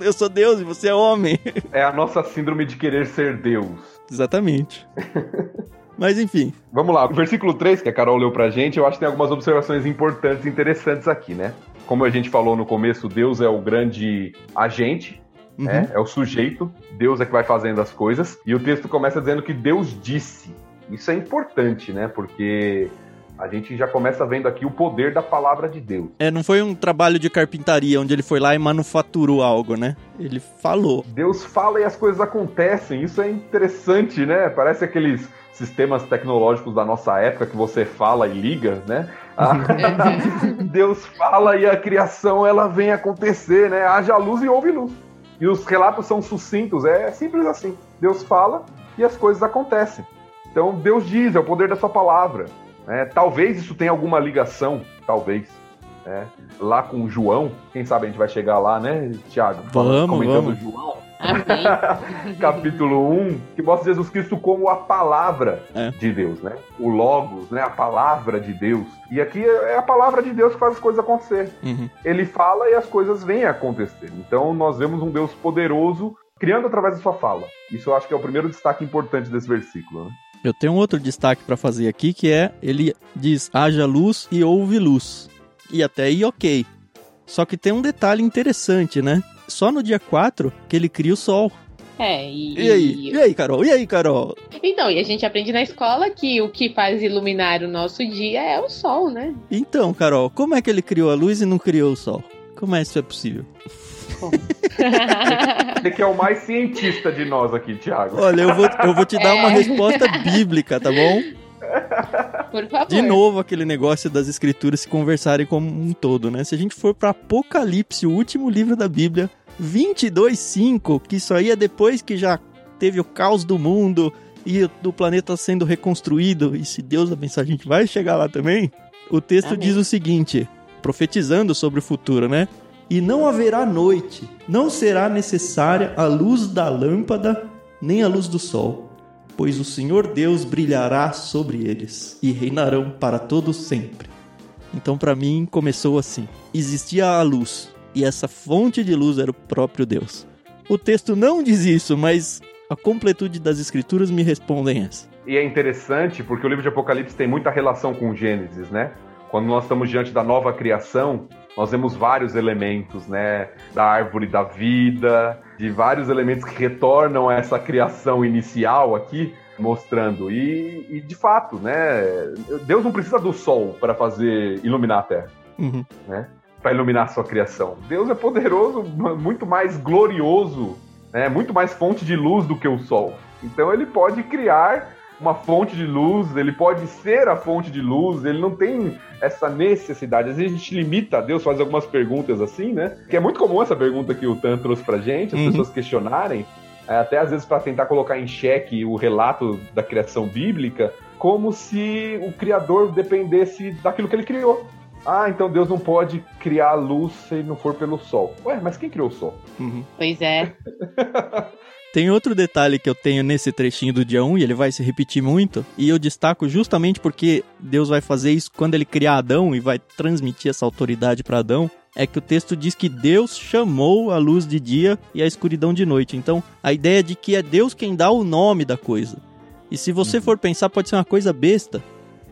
Speaker 1: Eu sou Deus e você é homem.
Speaker 2: É a nossa síndrome de querer ser Deus.
Speaker 1: Exatamente. Mas enfim.
Speaker 2: Vamos lá, o versículo 3 que a Carol leu pra gente, eu acho que tem algumas observações importantes e interessantes aqui, né? Como a gente falou no começo, Deus é o grande agente Uhum. É, é o sujeito, Deus é que vai fazendo as coisas. E o texto começa dizendo que Deus disse. Isso é importante, né? Porque a gente já começa vendo aqui o poder da palavra de Deus.
Speaker 1: É, não foi um trabalho de carpintaria onde ele foi lá e manufaturou algo, né? Ele falou.
Speaker 2: Deus fala e as coisas acontecem. Isso é interessante, né? Parece aqueles sistemas tecnológicos da nossa época que você fala e liga, né? Deus fala e a criação ela vem acontecer, né? Haja luz e houve luz. E os relatos são sucintos, é simples assim. Deus fala e as coisas acontecem. Então Deus diz, é o poder da sua palavra. É, talvez isso tenha alguma ligação, talvez. É, lá com João, quem sabe a gente vai chegar lá, né, Tiago?
Speaker 1: Vamos, comentando vamos.
Speaker 2: João. Capítulo 1, que mostra Jesus Cristo como a palavra é. de Deus, né? O Logos, né? A palavra de Deus. E aqui é a palavra de Deus que faz as coisas acontecer. Uhum. Ele fala e as coisas vêm a acontecer. Então nós vemos um Deus poderoso criando através da sua fala. Isso eu acho que é o primeiro destaque importante desse versículo, né?
Speaker 1: Eu tenho um outro destaque para fazer aqui que é ele diz haja luz e houve luz. E até aí ok. Só que tem um detalhe interessante, né? só no dia 4 que ele cria o Sol.
Speaker 3: É,
Speaker 1: e, e aí? E aí, Carol? E aí, Carol?
Speaker 3: Então, e a gente aprende na escola que o que faz iluminar o nosso dia é o sol, né?
Speaker 1: Então, Carol, como é que ele criou a luz e não criou o sol? Como é que isso é possível?
Speaker 2: Você que é o mais cientista de nós aqui, Thiago.
Speaker 1: Olha, eu vou, eu vou te dar é. uma resposta bíblica, tá bom?
Speaker 3: Por favor.
Speaker 1: De novo, aquele negócio das escrituras se conversarem como um todo, né? Se a gente for para Apocalipse, o último livro da Bíblia, 22:5, que isso aí é depois que já teve o caos do mundo e do planeta sendo reconstruído, e se Deus abençoar, a gente vai chegar lá também. O texto Amém. diz o seguinte, profetizando sobre o futuro, né? E não haverá noite, não será necessária a luz da lâmpada, nem a luz do sol pois o Senhor Deus brilhará sobre eles e reinarão para todo sempre. Então, para mim, começou assim: existia a luz, e essa fonte de luz era o próprio Deus. O texto não diz isso, mas a completude das escrituras me respondem essa.
Speaker 2: E é interessante porque o livro de Apocalipse tem muita relação com Gênesis, né? Quando nós estamos diante da nova criação, nós vemos vários elementos, né? Da árvore da vida, de vários elementos que retornam a essa criação inicial aqui, mostrando. E, e de fato, né? Deus não precisa do sol para fazer iluminar a terra, uhum. né? Para iluminar a sua criação. Deus é poderoso, muito mais glorioso, né? Muito mais fonte de luz do que o sol. Então ele pode criar uma fonte de luz, ele pode ser a fonte de luz, ele não tem essa necessidade. Às vezes a gente limita a Deus, faz algumas perguntas assim, né? Que é muito comum essa pergunta que o Tan trouxe pra gente, as uhum. pessoas questionarem, é, até às vezes para tentar colocar em xeque o relato da criação bíblica, como se o Criador dependesse daquilo que ele criou. Ah, então Deus não pode criar a luz se não for pelo sol. Ué, mas quem criou o sol?
Speaker 3: Uhum. Pois é.
Speaker 1: Tem outro detalhe que eu tenho nesse trechinho do dia 1 e ele vai se repetir muito, e eu destaco justamente porque Deus vai fazer isso quando ele criar Adão e vai transmitir essa autoridade para Adão, é que o texto diz que Deus chamou a luz de dia e a escuridão de noite. Então, a ideia de que é Deus quem dá o nome da coisa. E se você uhum. for pensar, pode ser uma coisa besta,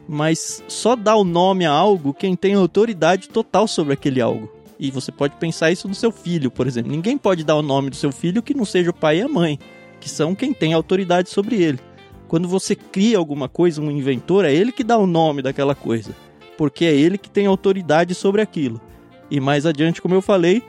Speaker 1: mas só dá o nome a algo quem tem autoridade total sobre aquele algo. E você pode pensar isso no seu filho, por exemplo. Ninguém pode dar o nome do seu filho que não seja o pai e a mãe, que são quem tem autoridade sobre ele. Quando você cria alguma coisa, um inventor, é ele que dá o nome daquela coisa, porque é ele que tem autoridade sobre aquilo. E mais adiante, como eu falei,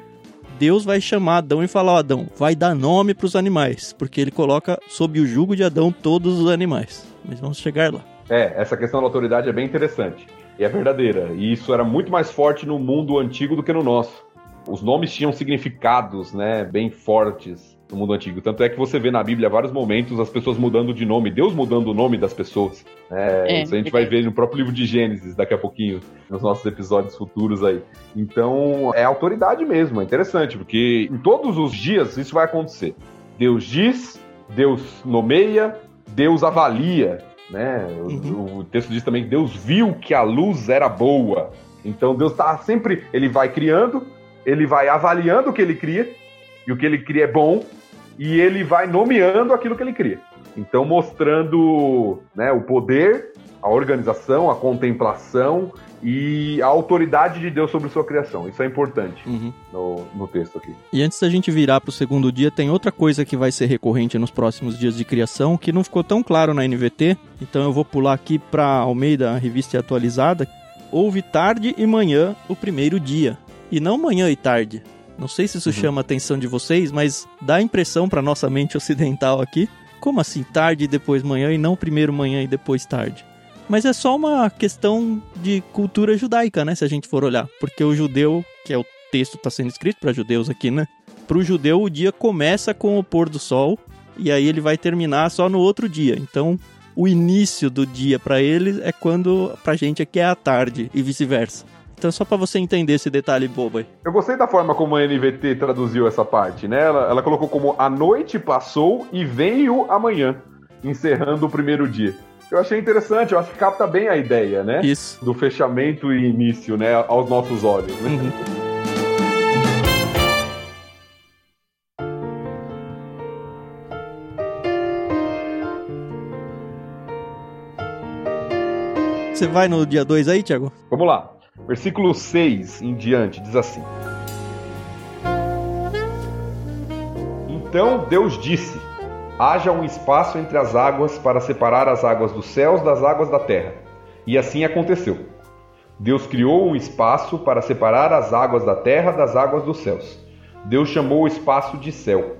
Speaker 1: Deus vai chamar Adão e falar: Adão, vai dar nome para os animais, porque ele coloca sob o jugo de Adão todos os animais. Mas vamos chegar lá.
Speaker 2: É, essa questão da autoridade é bem interessante. E é verdadeira. E isso era muito mais forte no mundo antigo do que no nosso. Os nomes tinham significados, né, bem fortes no mundo antigo. Tanto é que você vê na Bíblia vários momentos as pessoas mudando de nome, Deus mudando o nome das pessoas. É, é, isso a gente vai ver no próprio livro de Gênesis daqui a pouquinho, nos nossos episódios futuros aí. Então, é autoridade mesmo, é interessante, porque em todos os dias isso vai acontecer. Deus diz, Deus nomeia, Deus avalia. Né? Uhum. O, o, texto diz também que Deus viu que a luz era boa. Então Deus está sempre, ele vai criando, ele vai avaliando o que ele cria, e o que ele cria é bom, e ele vai nomeando aquilo que ele cria. Então mostrando né, o poder, a organização, a contemplação e a autoridade de Deus sobre sua criação. Isso é importante uhum. no, no texto aqui.
Speaker 1: E antes da gente virar para o segundo dia, tem outra coisa que vai ser recorrente nos próximos dias de criação que não ficou tão claro na NVT, então eu vou pular aqui para Almeida, a revista atualizada. Houve tarde e manhã o primeiro dia, e não manhã e tarde. Não sei se isso uhum. chama a atenção de vocês, mas dá a impressão para nossa mente ocidental aqui. Como assim tarde e depois manhã e não primeiro manhã e depois tarde? Mas é só uma questão de cultura judaica, né? Se a gente for olhar. Porque o judeu, que é o texto está sendo escrito para judeus aqui, né? Para o judeu, o dia começa com o pôr do sol e aí ele vai terminar só no outro dia. Então, o início do dia para eles é quando para a gente aqui é a tarde e vice-versa. Então, só para você entender esse detalhe bobo aí.
Speaker 2: Eu gostei da forma como a NVT traduziu essa parte, né? Ela, ela colocou como a noite passou e veio amanhã, encerrando o primeiro dia. Eu achei interessante, eu acho que capta bem a ideia, né?
Speaker 1: Isso.
Speaker 2: Do fechamento e início, né? Aos nossos olhos, né? Uhum.
Speaker 1: Você vai no dia 2 aí, Tiago?
Speaker 2: Vamos lá. Versículo 6 em diante diz assim: Então Deus disse: haja um espaço entre as águas para separar as águas dos céus das águas da terra. E assim aconteceu. Deus criou um espaço para separar as águas da terra das águas dos céus. Deus chamou o espaço de céu.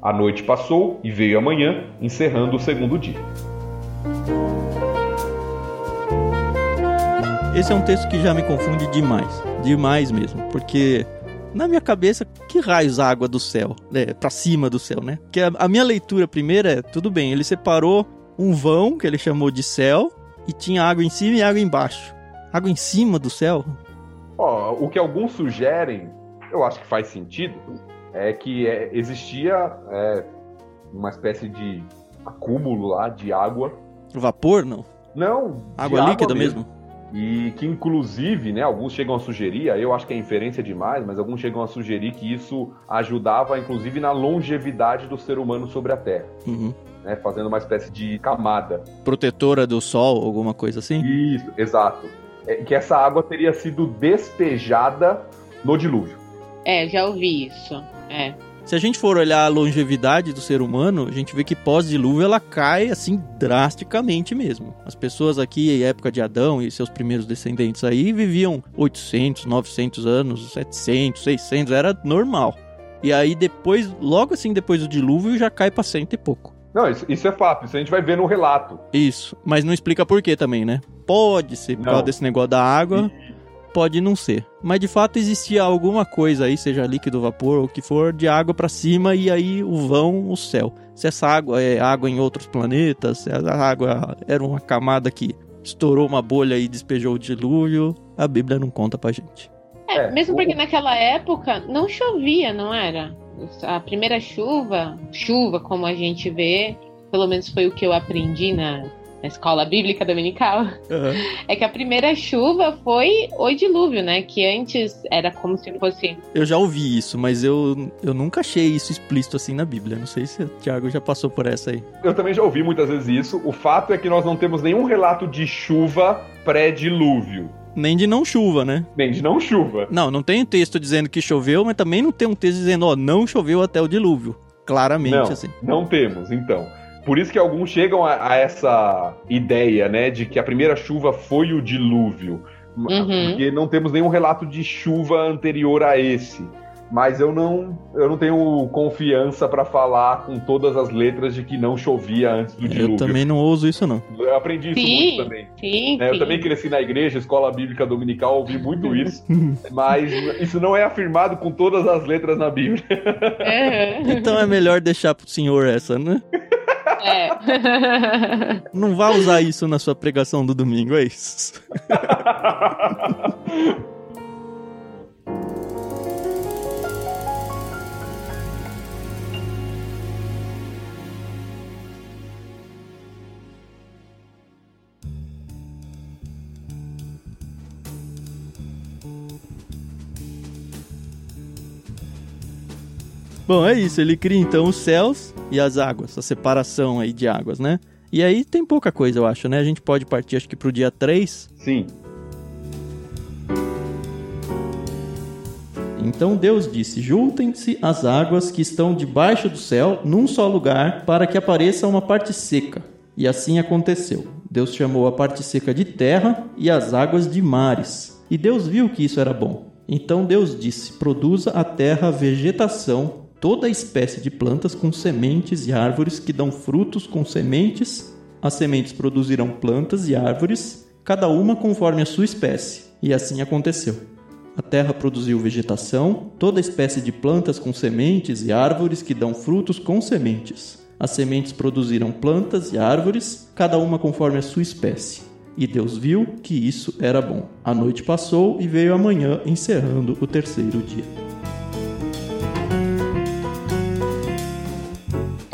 Speaker 2: A noite passou e veio a manhã, encerrando o segundo dia.
Speaker 1: Esse é um texto que já me confunde demais, demais mesmo, porque na minha cabeça, que raios água do céu, né? Pra cima do céu, né? Que a, a, minha leitura primeira é, tudo bem, ele separou um vão, que ele chamou de céu, e tinha água em cima e água embaixo. Água em cima do céu?
Speaker 2: Ó, oh, o que alguns sugerem, eu acho que faz sentido, é que é, existia é, uma espécie de acúmulo lá de água.
Speaker 1: Vapor, não?
Speaker 2: Não.
Speaker 1: Água líquida mesmo. mesmo
Speaker 2: e que inclusive, né, alguns chegam a sugerir, eu acho que é inferência demais, mas alguns chegam a sugerir que isso ajudava, inclusive, na longevidade do ser humano sobre a Terra. Uhum. Né, fazendo uma espécie de camada.
Speaker 1: Protetora do sol, alguma coisa assim?
Speaker 2: Isso, exato. É, que essa água teria sido despejada no dilúvio.
Speaker 3: É, já ouvi isso. É.
Speaker 1: Se a gente for olhar a longevidade do ser humano, a gente vê que pós-dilúvio ela cai assim drasticamente mesmo. As pessoas aqui, época de Adão e seus primeiros descendentes aí, viviam 800, 900 anos, 700, 600, era normal. E aí depois, logo assim depois do dilúvio, já cai para cento e pouco.
Speaker 2: Não, isso, isso, é fato, isso a gente vai ver no relato.
Speaker 1: Isso, mas não explica por quê também, né? Pode ser por causa desse negócio da água. Pode não ser. Mas de fato existia alguma coisa aí, seja líquido, vapor ou o que for, de água para cima e aí o vão, o céu. Se essa água é água em outros planetas, se a água era uma camada que estourou uma bolha e despejou o dilúvio, a Bíblia não conta pra gente.
Speaker 3: É, é mesmo porque naquela época não chovia, não era? A primeira chuva, chuva como a gente vê, pelo menos foi o que eu aprendi na, na escola bíblica dominical, uhum. é que a primeira chuva foi o dilúvio, né? Que antes era como se fosse.
Speaker 1: Eu já ouvi isso, mas eu, eu nunca achei isso explícito assim na Bíblia. Não sei se o Tiago já passou por essa aí.
Speaker 2: Eu também já ouvi muitas vezes isso. O fato é que nós não temos nenhum relato de chuva pré-dilúvio.
Speaker 1: Nem de não chuva, né?
Speaker 2: Nem de não chuva.
Speaker 1: Não, não tem um texto dizendo que choveu, mas também não tem um texto dizendo, ó, não choveu até o dilúvio. Claramente,
Speaker 2: não,
Speaker 1: assim.
Speaker 2: Não temos, então. Por isso que alguns chegam a, a, essa ideia, né, de que a primeira chuva foi o dilúvio, uhum. porque não temos nenhum relato de chuva anterior a esse. Mas eu não, eu não tenho confiança para falar com todas as letras de que não chovia antes do dilúvio.
Speaker 1: Eu também não ouso isso não.
Speaker 2: Eu aprendi isso sim, muito também.
Speaker 3: Sim,
Speaker 2: né?
Speaker 3: sim.
Speaker 2: Eu também cresci na igreja, escola bíblica dominical, ouvi muito isso. mas isso não é afirmado com todas as letras na Bíblia.
Speaker 1: É. então é melhor deixar pro senhor essa, né? É. Não vá usar isso na sua pregação do domingo, é isso. Bom, é isso. Ele cria então os céus e as águas, a separação aí de águas, né? E aí tem pouca coisa, eu acho, né? A gente pode partir, acho que pro dia 3.
Speaker 2: Sim.
Speaker 1: Então Deus disse: Juntem-se as águas que estão debaixo do céu num só lugar, para que apareça uma parte seca. E assim aconteceu. Deus chamou a parte seca de terra e as águas de mares. E Deus viu que isso era bom. Então Deus disse: Produza a terra vegetação, toda espécie de plantas com sementes e árvores que dão frutos com sementes. As sementes produzirão plantas e árvores, cada uma conforme a sua espécie. E assim aconteceu. A terra produziu vegetação, toda espécie de plantas com sementes e árvores que dão frutos com sementes. As sementes produziram plantas e árvores, cada uma conforme a sua espécie. E Deus viu que isso era bom. A noite passou e veio a manhã, encerrando o terceiro dia.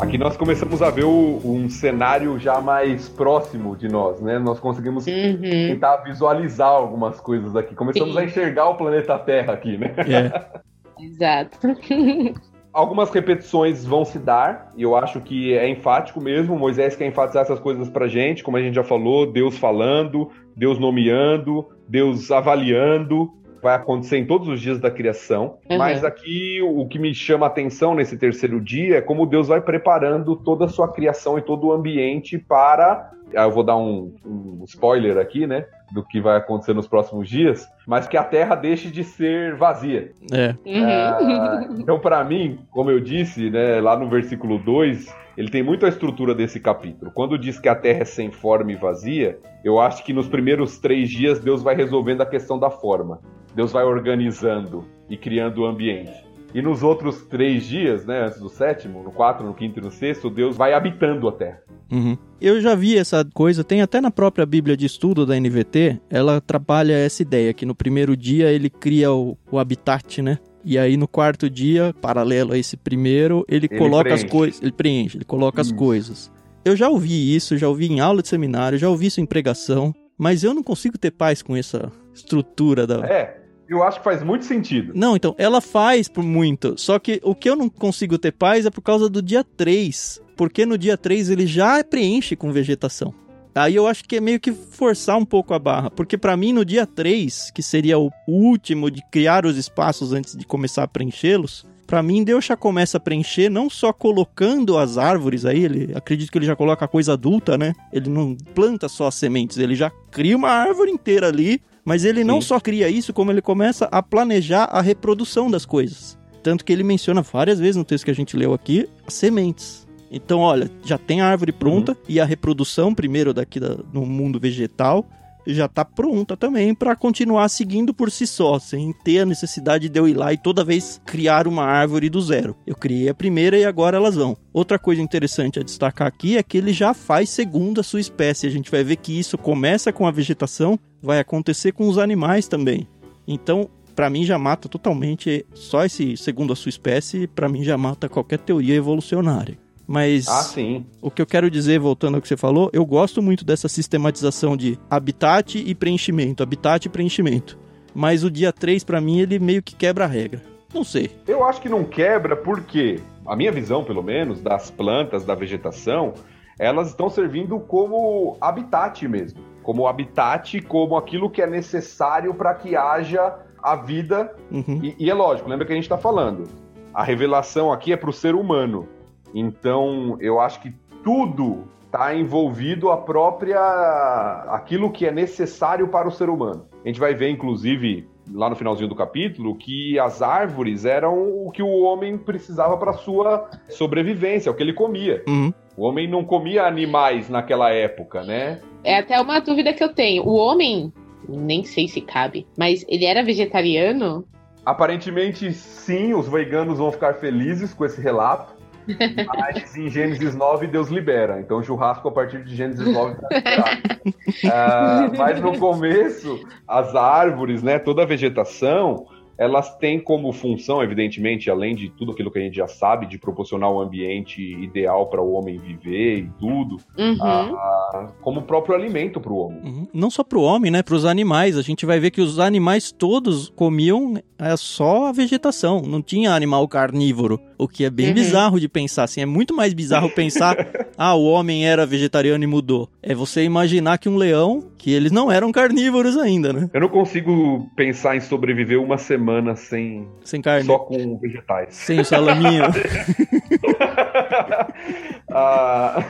Speaker 2: Aqui nós começamos a ver o, um cenário já mais próximo de nós, né? Nós conseguimos uhum. tentar visualizar algumas coisas aqui. Começamos Sim. a enxergar o planeta Terra aqui, né?
Speaker 3: É. Exato.
Speaker 2: Algumas repetições vão se dar, e eu acho que é enfático mesmo. Moisés quer enfatizar essas coisas pra gente, como a gente já falou, Deus falando, Deus nomeando, Deus avaliando, vai acontecer em todos os dias da criação. Uhum. Mas aqui o que me chama a atenção nesse terceiro dia é como Deus vai preparando toda a sua criação e todo o ambiente para. Ah, eu vou dar um, um spoiler aqui, né? Do que vai acontecer nos próximos dias, mas que a terra deixe de ser vazia.
Speaker 1: É.
Speaker 2: Uhum. então, para mim, como eu disse, né, lá no versículo 2, ele tem muito a estrutura desse capítulo. Quando diz que a terra é sem forma e vazia, eu acho que nos primeiros três dias Deus vai resolvendo a questão da forma. Deus vai organizando e criando o ambiente. E nos outros três dias, né, antes do sétimo, no quatro, no quinto e no sexto, Deus vai habitando a terra.
Speaker 1: Uhum. Eu já vi essa coisa, tem até na própria Bíblia de Estudo da NVT, ela trabalha essa ideia, que no primeiro dia ele cria o, o habitat, né? E aí no quarto dia, paralelo a esse primeiro, ele, ele coloca preenche. as coisas, ele preenche, ele coloca as coisas. Eu já ouvi isso, já ouvi em aula de seminário, já ouvi isso em pregação, mas eu não consigo ter paz com essa estrutura da.
Speaker 2: É, eu acho que faz muito sentido.
Speaker 1: Não, então, ela faz por muito. Só que o que eu não consigo ter paz é por causa do dia 3. Porque no dia 3 ele já preenche com vegetação. Aí eu acho que é meio que forçar um pouco a barra. Porque para mim, no dia 3, que seria o último de criar os espaços antes de começar a preenchê-los, para mim Deus já começa a preencher não só colocando as árvores aí, ele acredito que ele já coloca a coisa adulta, né? Ele não planta só as sementes, ele já cria uma árvore inteira ali mas ele não só cria isso, como ele começa a planejar a reprodução das coisas. Tanto que ele menciona várias vezes no texto que a gente leu aqui, as sementes. Então, olha, já tem a árvore pronta uhum. e a reprodução, primeiro daqui da, no mundo vegetal, já tá pronta também para continuar seguindo por si só, sem ter a necessidade de eu ir lá e toda vez criar uma árvore do zero. Eu criei a primeira e agora elas vão. Outra coisa interessante a destacar aqui é que ele já faz segundo a sua espécie. A gente vai ver que isso começa com a vegetação, vai acontecer com os animais também. Então, para mim já mata totalmente só esse segundo a sua espécie, para mim já mata qualquer teoria evolucionária. Mas
Speaker 2: ah, sim.
Speaker 1: o que eu quero dizer, voltando ao que você falou, eu gosto muito dessa sistematização de habitat e preenchimento, habitat e preenchimento. Mas o dia 3, para mim, ele meio que quebra a regra. Não sei.
Speaker 2: Eu acho que não quebra porque, a minha visão, pelo menos, das plantas, da vegetação, elas estão servindo como habitat mesmo. Como habitat, como aquilo que é necessário para que haja a vida. Uhum. E, e, é lógico, lembra que a gente está falando. A revelação aqui é para o ser humano. Então, eu acho que tudo está envolvido a própria aquilo que é necessário para o ser humano. A gente vai ver, inclusive, lá no finalzinho do capítulo, que as árvores eram o que o homem precisava para sua sobrevivência, o que ele comia. Uhum. O homem não comia animais naquela época, né?
Speaker 3: É até uma dúvida que eu tenho. O homem, nem sei se cabe, mas ele era vegetariano?
Speaker 2: Aparentemente, sim. Os veganos vão ficar felizes com esse relato. Mas em Gênesis 9 Deus libera. Então churrasco a partir de Gênesis 9 tá uh, Mas no começo, as árvores, né, toda a vegetação, elas têm como função, evidentemente, além de tudo aquilo que a gente já sabe, de proporcionar um ambiente ideal para o homem viver e tudo, uhum. a, como próprio alimento para o homem.
Speaker 1: Uhum. Não só para o homem, né? Para os animais. A gente vai ver que os animais todos comiam é, só a vegetação, não tinha animal carnívoro. O que é bem uhum. bizarro de pensar, assim. É muito mais bizarro pensar, ah, o homem era vegetariano e mudou. É você imaginar que um leão, que eles não eram carnívoros ainda, né?
Speaker 2: Eu não consigo pensar em sobreviver uma semana sem...
Speaker 1: Sem carne.
Speaker 2: Só com vegetais.
Speaker 1: Sem o salaminho.
Speaker 2: ah...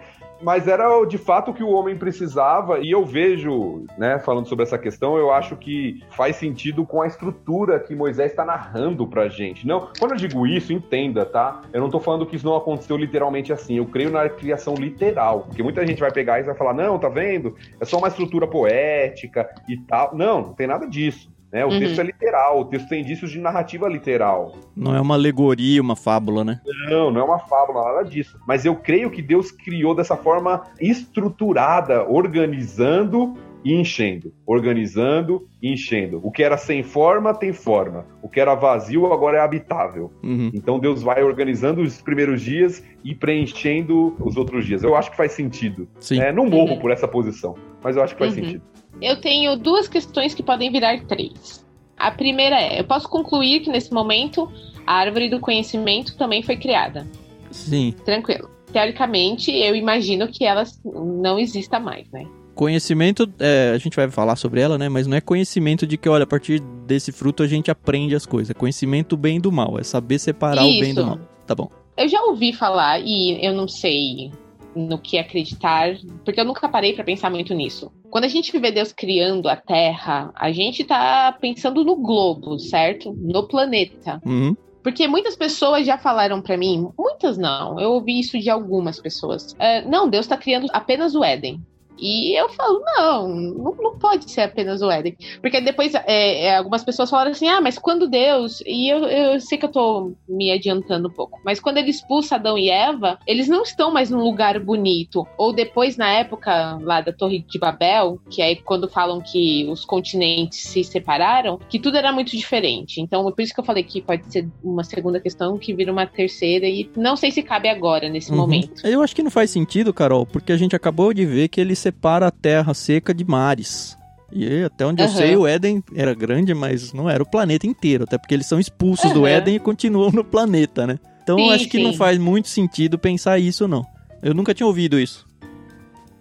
Speaker 2: mas era de fato o que o homem precisava, e eu vejo, né, falando sobre essa questão, eu acho que faz sentido com a estrutura que Moisés está narrando pra gente. Não, quando eu digo isso, entenda, tá? Eu não tô falando que isso não aconteceu literalmente assim, eu creio na criação literal, porque muita gente vai pegar e vai falar, não, tá vendo? É só uma estrutura poética e tal. Não, não tem nada disso. Né? O uhum. texto é literal, o texto tem indícios de narrativa literal.
Speaker 1: Não é uma alegoria, uma fábula, né?
Speaker 2: Não, não é uma fábula, nada disso. Mas eu creio que Deus criou dessa forma estruturada, organizando e enchendo, organizando e enchendo. O que era sem forma tem forma, o que era vazio agora é habitável. Uhum. Então Deus vai organizando os primeiros dias e preenchendo os outros dias. Eu acho que faz sentido. Sim. É, não morro uhum. por essa posição, mas eu acho que faz uhum. sentido.
Speaker 3: Eu tenho duas questões que podem virar três. A primeira é: eu posso concluir que nesse momento a árvore do conhecimento também foi criada.
Speaker 1: Sim.
Speaker 3: Tranquilo. Teoricamente, eu imagino que ela não exista mais, né?
Speaker 1: Conhecimento, é, a gente vai falar sobre ela, né? Mas não é conhecimento de que, olha, a partir desse fruto a gente aprende as coisas. É conhecimento bem do mal. É saber separar Isso. o bem do mal. Tá bom.
Speaker 3: Eu já ouvi falar, e eu não sei no que acreditar, porque eu nunca parei para pensar muito nisso. Quando a gente vê Deus criando a Terra, a gente tá pensando no globo, certo? No planeta. Uhum. Porque muitas pessoas já falaram para mim, muitas não, eu ouvi isso de algumas pessoas. Uh, não, Deus está criando apenas o Éden. E eu falo, não, não, não pode ser apenas o Éden. Porque depois é, é, algumas pessoas falaram assim, ah, mas quando Deus. E eu, eu sei que eu tô me adiantando um pouco. Mas quando ele expulsa Adão e Eva, eles não estão mais num lugar bonito. Ou depois, na época lá da Torre de Babel, que é quando falam que os continentes se separaram, que tudo era muito diferente. Então, por isso que eu falei que pode ser uma segunda questão que vira uma terceira. E não sei se cabe agora, nesse uhum. momento.
Speaker 1: Eu acho que não faz sentido, Carol, porque a gente acabou de ver que ele separa a terra seca de mares. E até onde uhum. eu sei, o Éden era grande, mas não era o planeta inteiro. Até porque eles são expulsos uhum. do Éden e continuam no planeta, né? Então sim, acho que sim. não faz muito sentido pensar isso, não. Eu nunca tinha ouvido isso.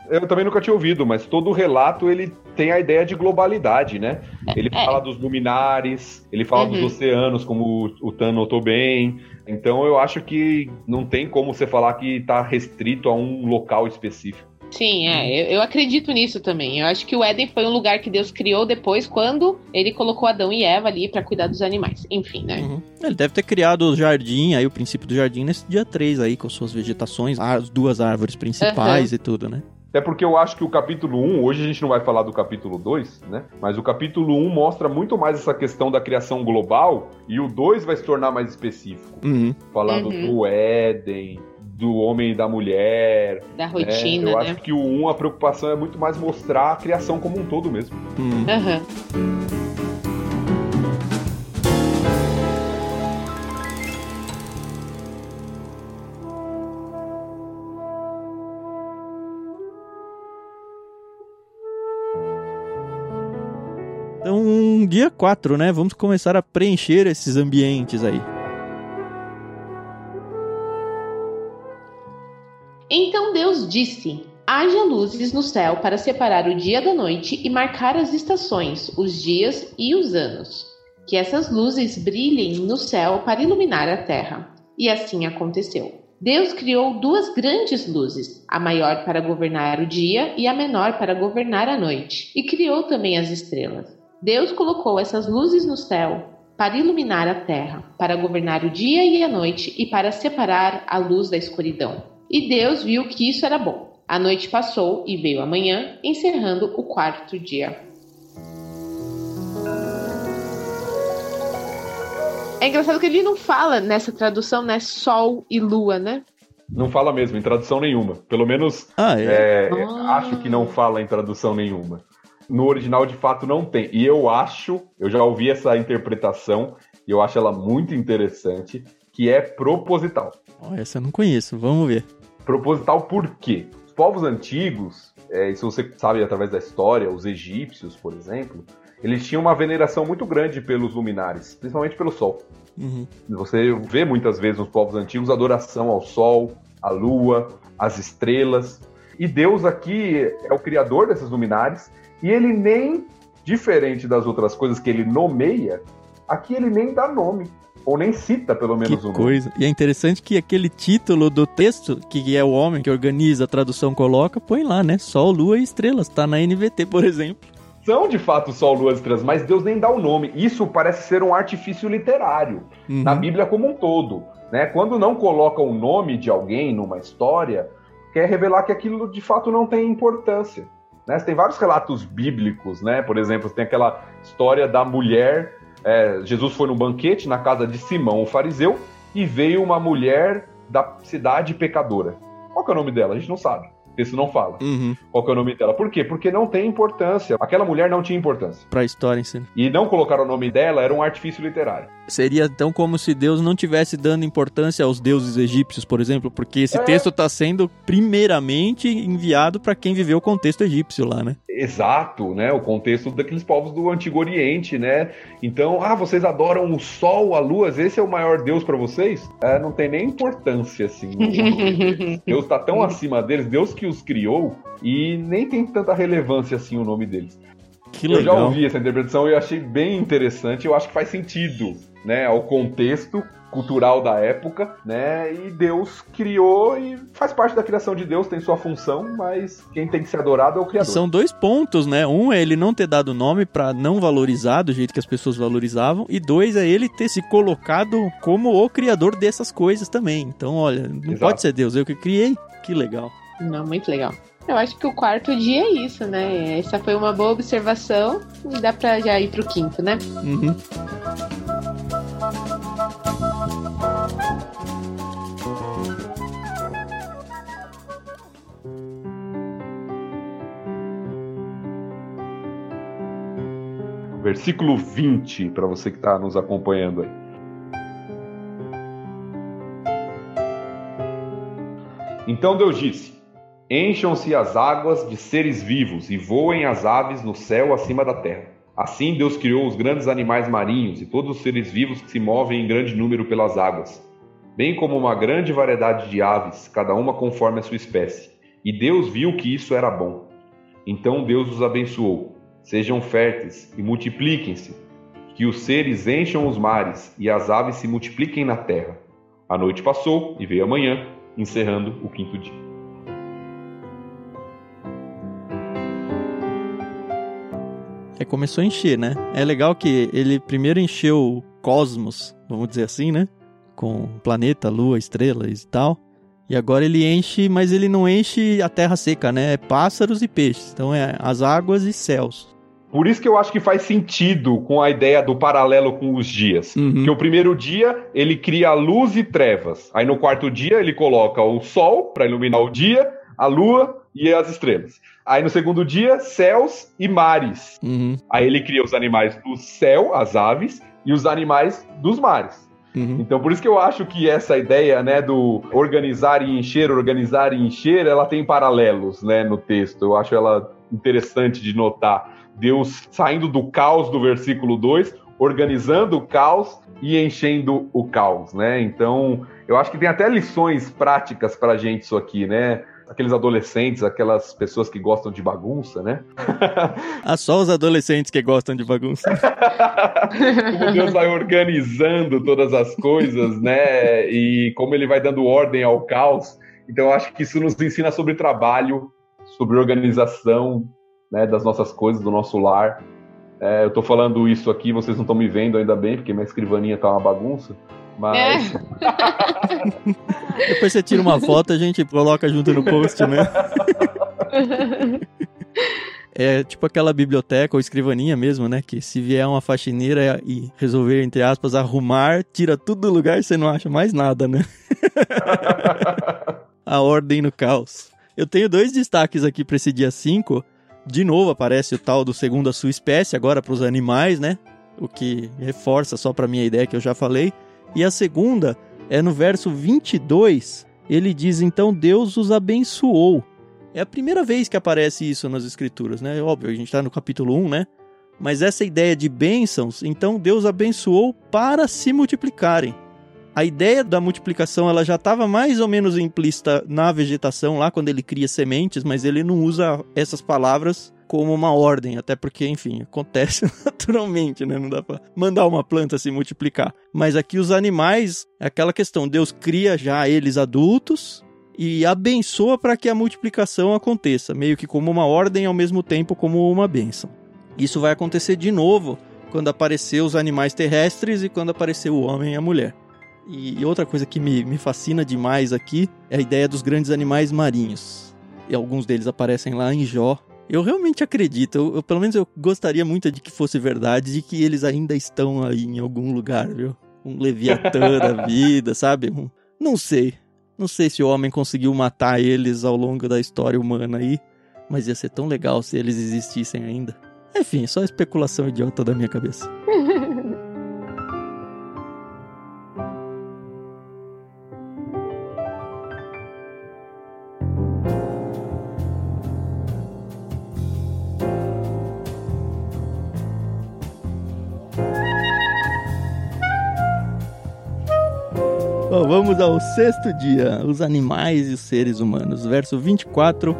Speaker 2: Eu também nunca tinha ouvido, mas todo o relato ele tem a ideia de globalidade, né? Ele é. fala dos luminares, ele fala uhum. dos oceanos, como o Tan notou bem. Então eu acho que não tem como você falar que está restrito a um local específico.
Speaker 3: Sim, é. Eu, eu, acredito nisso também. Eu acho que o Éden foi um lugar que Deus criou depois, quando ele colocou Adão e Eva ali para cuidar dos animais. Enfim, né? Uhum.
Speaker 1: Ele deve ter criado o jardim, aí o princípio do jardim nesse dia 3 aí, com suas vegetações, as duas árvores principais uhum. e tudo, né?
Speaker 2: Até porque eu acho que o capítulo 1, hoje a gente não vai falar do capítulo 2, né? Mas o capítulo 1 mostra muito mais essa questão da criação global e o 2 vai se tornar mais específico.
Speaker 1: Uhum.
Speaker 2: Falando
Speaker 3: Uhum.
Speaker 2: do Éden, do homem e da mulher.
Speaker 3: Da
Speaker 2: né?
Speaker 3: rotina,
Speaker 2: Eu
Speaker 3: né?
Speaker 2: acho que o 1, a preocupação é muito mais mostrar a criação como um todo mesmo.
Speaker 1: Uhum.
Speaker 3: Aham.
Speaker 1: Então, dia 4, né? Vamos começar a preencher esses ambientes aí.
Speaker 3: Então Deus disse: Haja luzes no céu para separar o dia da noite e marcar as estações, os dias e os anos. Que essas luzes brilhem no céu para iluminar a terra. E assim aconteceu. Deus criou duas grandes luzes, a maior para governar o dia e a menor para governar a noite, e criou também as estrelas. Deus colocou essas luzes no céu para iluminar a terra, para governar o dia e a noite e para separar a luz da escuridão. E Deus viu que isso era bom. A noite passou e veio a manhã, encerrando o quarto dia. É engraçado que ele não fala nessa tradução, né? Sol e lua, né?
Speaker 2: Não fala mesmo, em tradução nenhuma. Pelo menos
Speaker 1: Ah, é.
Speaker 2: é,
Speaker 3: Ah.
Speaker 2: acho que não fala em tradução nenhuma. No original, de fato, não tem. E eu acho, eu já ouvi essa interpretação, e eu acho ela muito interessante, que é proposital.
Speaker 1: Ó, essa eu não conheço, vamos ver.
Speaker 2: Proposital por quê? Os povos antigos, é, isso você sabe através da história, os egípcios, por exemplo, eles tinham uma veneração muito grande pelos luminares, principalmente pelo sol.
Speaker 1: Uhum.
Speaker 2: Você vê muitas vezes nos povos antigos adoração ao sol, à lua, às estrelas. E Deus aqui é o criador desses luminares, e ele nem, diferente das outras coisas que ele nomeia, aqui ele nem dá nome, ou nem cita pelo
Speaker 1: Que
Speaker 2: menos nome.
Speaker 1: coisa. E é interessante que aquele título do texto, que é o homem que organiza a tradução coloca, põe lá, né? Sol, lua e estrelas. Tá na NVT, por exemplo.
Speaker 2: São de fato sol, lua e estrelas, mas Deus nem dá o nome. Isso parece ser um artifício literário.
Speaker 1: Uhum.
Speaker 2: na Bíblia como um todo. Né? Quando não coloca o nome de alguém numa história, quer revelar que aquilo de fato não tem importância. Né? Tem vários relatos bíblicos, né? Por exemplo, tem aquela história da mulher. É, Jesus foi num banquete na casa de Simão, o fariseu, e veio uma mulher da cidade pecadora. Qual que é o nome dela? A gente não sabe. Isso não fala.
Speaker 1: Uhum.
Speaker 2: Qual que é o nome dela? Por quê? Porque não tem importância. Aquela mulher não tinha importância.
Speaker 1: Pra história em si.
Speaker 2: E não colocar o nome dela era um artifício literário.
Speaker 1: Seria então como se Deus não tivesse dando importância aos deuses egípcios, por exemplo, porque esse
Speaker 2: É.
Speaker 1: texto tá sendo primeiramente enviado pra quem viveu o contexto egípcio lá, né?
Speaker 2: Exato, né? O contexto daqueles povos do Antigo Oriente, né? Então, ah, vocês adoram o Sol, a Lua, esse é o maior Deus pra vocês? É, não tem nem importância, assim. Deus tá tão acima deles, Deus que os criou, e nem tem tanta relevância assim o nome deles.
Speaker 1: Que
Speaker 2: Eu já ouvi essa interpretação e eu achei bem interessante, eu acho que faz sentido, né? Ao contexto cultural da época, né? E Deus criou e faz parte da criação de Deus, tem sua função, mas quem tem que ser adorado é o Criador.
Speaker 1: São dois pontos, né? Um é ele não ter dado nome pra não valorizar do jeito que as pessoas valorizavam, e dois é ele ter se colocado como o criador dessas coisas também. Então, olha, não
Speaker 2: Exato.
Speaker 1: pode ser Deus, eu que criei. Que legal.
Speaker 3: Não, muito legal. Eu acho que o quarto dia é isso, né? Essa foi uma boa observação e dá pra já ir pro quinto, né?
Speaker 1: Uhum.
Speaker 2: Versículo 20, para você que está nos acompanhando aí. Então Deus disse: Encham-se as águas de seres vivos e voem as aves no céu acima da terra. Assim Deus criou os grandes animais marinhos e todos os seres vivos que se movem em grande número pelas águas, bem como uma grande variedade de aves, cada uma conforme a sua espécie. E Deus viu que isso era bom. Então Deus os abençoou. Sejam férteis e multipliquem-se, que os seres encham os mares e as aves se multipliquem na terra. A noite passou e veio a manhã, encerrando o quinto dia.
Speaker 1: É, começou a encher, né? É legal que ele primeiro encheu o cosmos, vamos dizer assim, né? Com planeta, lua, estrelas e tal. E agora ele enche, mas ele não enche a terra seca, né? É pássaros e peixes. Então é as águas e céus.
Speaker 2: Por isso que eu acho que faz sentido com a ideia do paralelo com os dias. Uhum. Que o primeiro dia ele cria luz e trevas. Aí no quarto dia ele coloca o sol para iluminar o dia, a lua e as estrelas. Aí no segundo dia, céus e mares. Uhum. Aí ele cria os animais do céu, as aves, e os animais dos mares. Uhum. Então, por isso que eu acho que essa ideia, né, do organizar e encher, organizar e encher, ela tem paralelos, né, no texto. Eu acho ela interessante de notar. Deus saindo do caos do versículo 2, organizando o caos e enchendo o caos, né? Então, eu acho que tem até lições práticas pra gente isso aqui, né? Aqueles adolescentes, aquelas pessoas que gostam de bagunça, né?
Speaker 1: Ah, só os adolescentes que gostam de bagunça.
Speaker 2: como Deus vai organizando todas as coisas, né? E como ele vai dando ordem ao caos. Então, eu acho que isso nos ensina sobre trabalho, sobre organização, né, das nossas coisas, do nosso lar. É, eu tô falando isso aqui, vocês não estão me vendo ainda bem, porque minha escrivaninha tá uma bagunça. Mas. É.
Speaker 1: Depois você tira uma foto, a gente coloca junto no post, né? É tipo aquela biblioteca ou escrivaninha mesmo, né? Que se vier uma faxineira e resolver, entre aspas, arrumar, tira tudo do lugar e você não acha mais nada, né? a ordem no caos. Eu tenho dois destaques aqui para esse dia 5. De novo aparece o tal do segundo a sua espécie, agora para os animais, né? O que reforça só para minha ideia que eu já falei. E a segunda é no verso 22, ele diz: Então Deus os abençoou. É a primeira vez que aparece isso nas Escrituras, né? Óbvio, a gente está no capítulo 1, né? Mas essa ideia de bênçãos, então Deus abençoou para se multiplicarem. A ideia da multiplicação ela já estava mais ou menos implícita na vegetação, lá quando ele cria sementes, mas ele não usa essas palavras como uma ordem, até porque, enfim, acontece naturalmente, né? Não dá para mandar uma planta se multiplicar. Mas aqui os animais, é aquela questão, Deus cria já eles adultos e abençoa para que a multiplicação aconteça, meio que como uma ordem ao mesmo tempo como uma bênção. Isso vai acontecer de novo quando aparecer os animais terrestres e quando aparecer o homem e a mulher. E outra coisa que me, me fascina demais aqui é a ideia dos grandes animais marinhos. E alguns deles aparecem lá em Jó, eu realmente acredito, eu, eu, pelo menos eu gostaria muito de que fosse verdade, de que eles ainda estão aí em algum lugar, viu? Um Leviatã da vida, sabe? Um, não sei. Não sei se o homem conseguiu matar eles ao longo da história humana aí, mas ia ser tão legal se eles existissem ainda. Enfim, só especulação idiota da minha cabeça. Bom, vamos ao sexto dia, os animais e os seres humanos. Verso 24.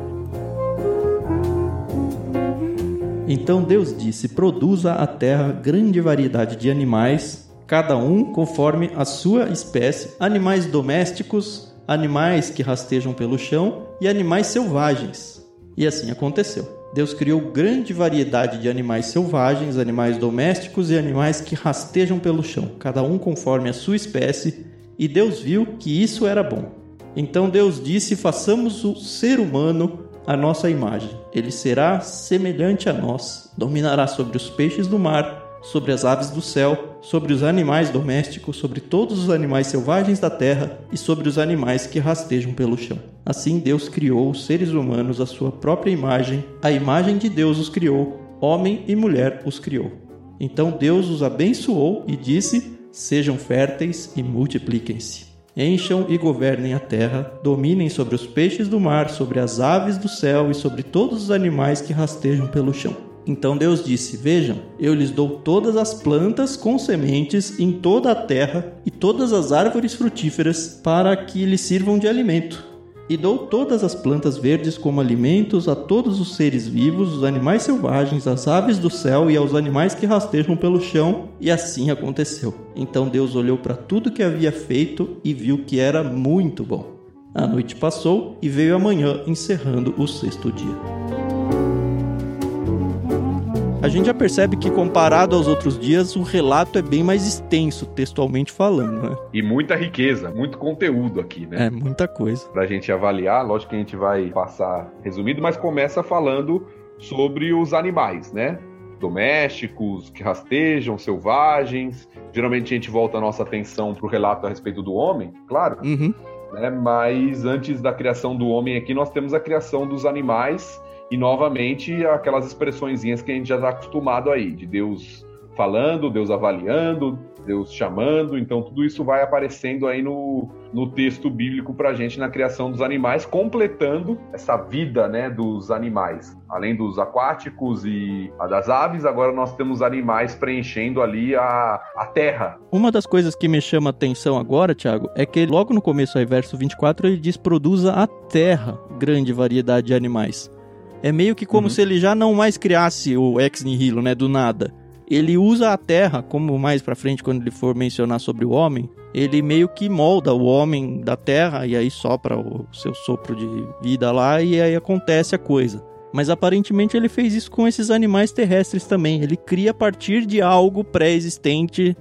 Speaker 1: Então Deus disse: Produza a terra grande variedade de animais, cada um conforme a sua espécie, animais domésticos, animais que rastejam pelo chão e animais selvagens. E assim aconteceu. Deus criou grande variedade de animais selvagens, animais domésticos e animais que rastejam pelo chão, cada um conforme a sua espécie, e Deus viu que isso era bom. Então Deus disse: façamos o ser humano a nossa imagem. Ele será semelhante a nós, dominará sobre os peixes do mar, sobre as aves do céu, sobre os animais domésticos, sobre todos os animais selvagens da terra e sobre os animais que rastejam pelo chão. Assim Deus criou os seres humanos à sua própria imagem, a imagem de Deus os criou, homem e mulher os criou. Então Deus os abençoou e disse: Sejam férteis e multipliquem-se. Encham e governem a terra, dominem sobre os peixes do mar, sobre as aves do céu e sobre todos os animais que rastejam pelo chão. Então Deus disse: Vejam, eu lhes dou todas as plantas com sementes em toda a terra e todas as árvores frutíferas para que lhes sirvam de alimento. E dou todas as plantas verdes como alimentos a todos os seres vivos, os animais selvagens, as aves do céu e aos animais que rastejam pelo chão. E assim aconteceu. Então Deus olhou para tudo que havia feito e viu que era muito bom. A noite passou e veio a manhã, encerrando o sexto dia. A gente já percebe que, comparado aos outros dias, o relato é bem mais extenso, textualmente falando, né?
Speaker 2: E muita riqueza, muito conteúdo aqui, né?
Speaker 1: É, muita coisa.
Speaker 2: Pra gente avaliar, lógico que a gente vai passar resumido, mas começa falando sobre os animais, né? Domésticos, que rastejam, selvagens. Geralmente a gente volta a nossa atenção pro relato a respeito do homem, claro.
Speaker 1: Uhum.
Speaker 2: Né? Mas antes da criação do homem aqui, nós temos a criação dos animais e novamente aquelas expressõezinhas que a gente já está acostumado aí, de Deus falando, Deus avaliando, Deus chamando, então tudo isso vai aparecendo aí no, no texto bíblico para a gente na criação dos animais, completando essa vida né, dos animais. Além dos aquáticos e das aves, agora nós temos animais preenchendo ali a, a terra.
Speaker 1: Uma das coisas que me chama a atenção agora, Tiago, é que logo no começo aí, verso 24, ele diz: produza a terra grande variedade de animais. É meio que como uhum. se ele já não mais criasse o ex nihilo, né, do nada. Ele usa a terra, como mais para frente quando ele for mencionar sobre o homem, ele meio que molda o homem da terra e aí sopra o seu sopro de vida lá e aí acontece a coisa. Mas aparentemente ele fez isso com esses animais terrestres também. Ele cria a partir de algo pré-existente,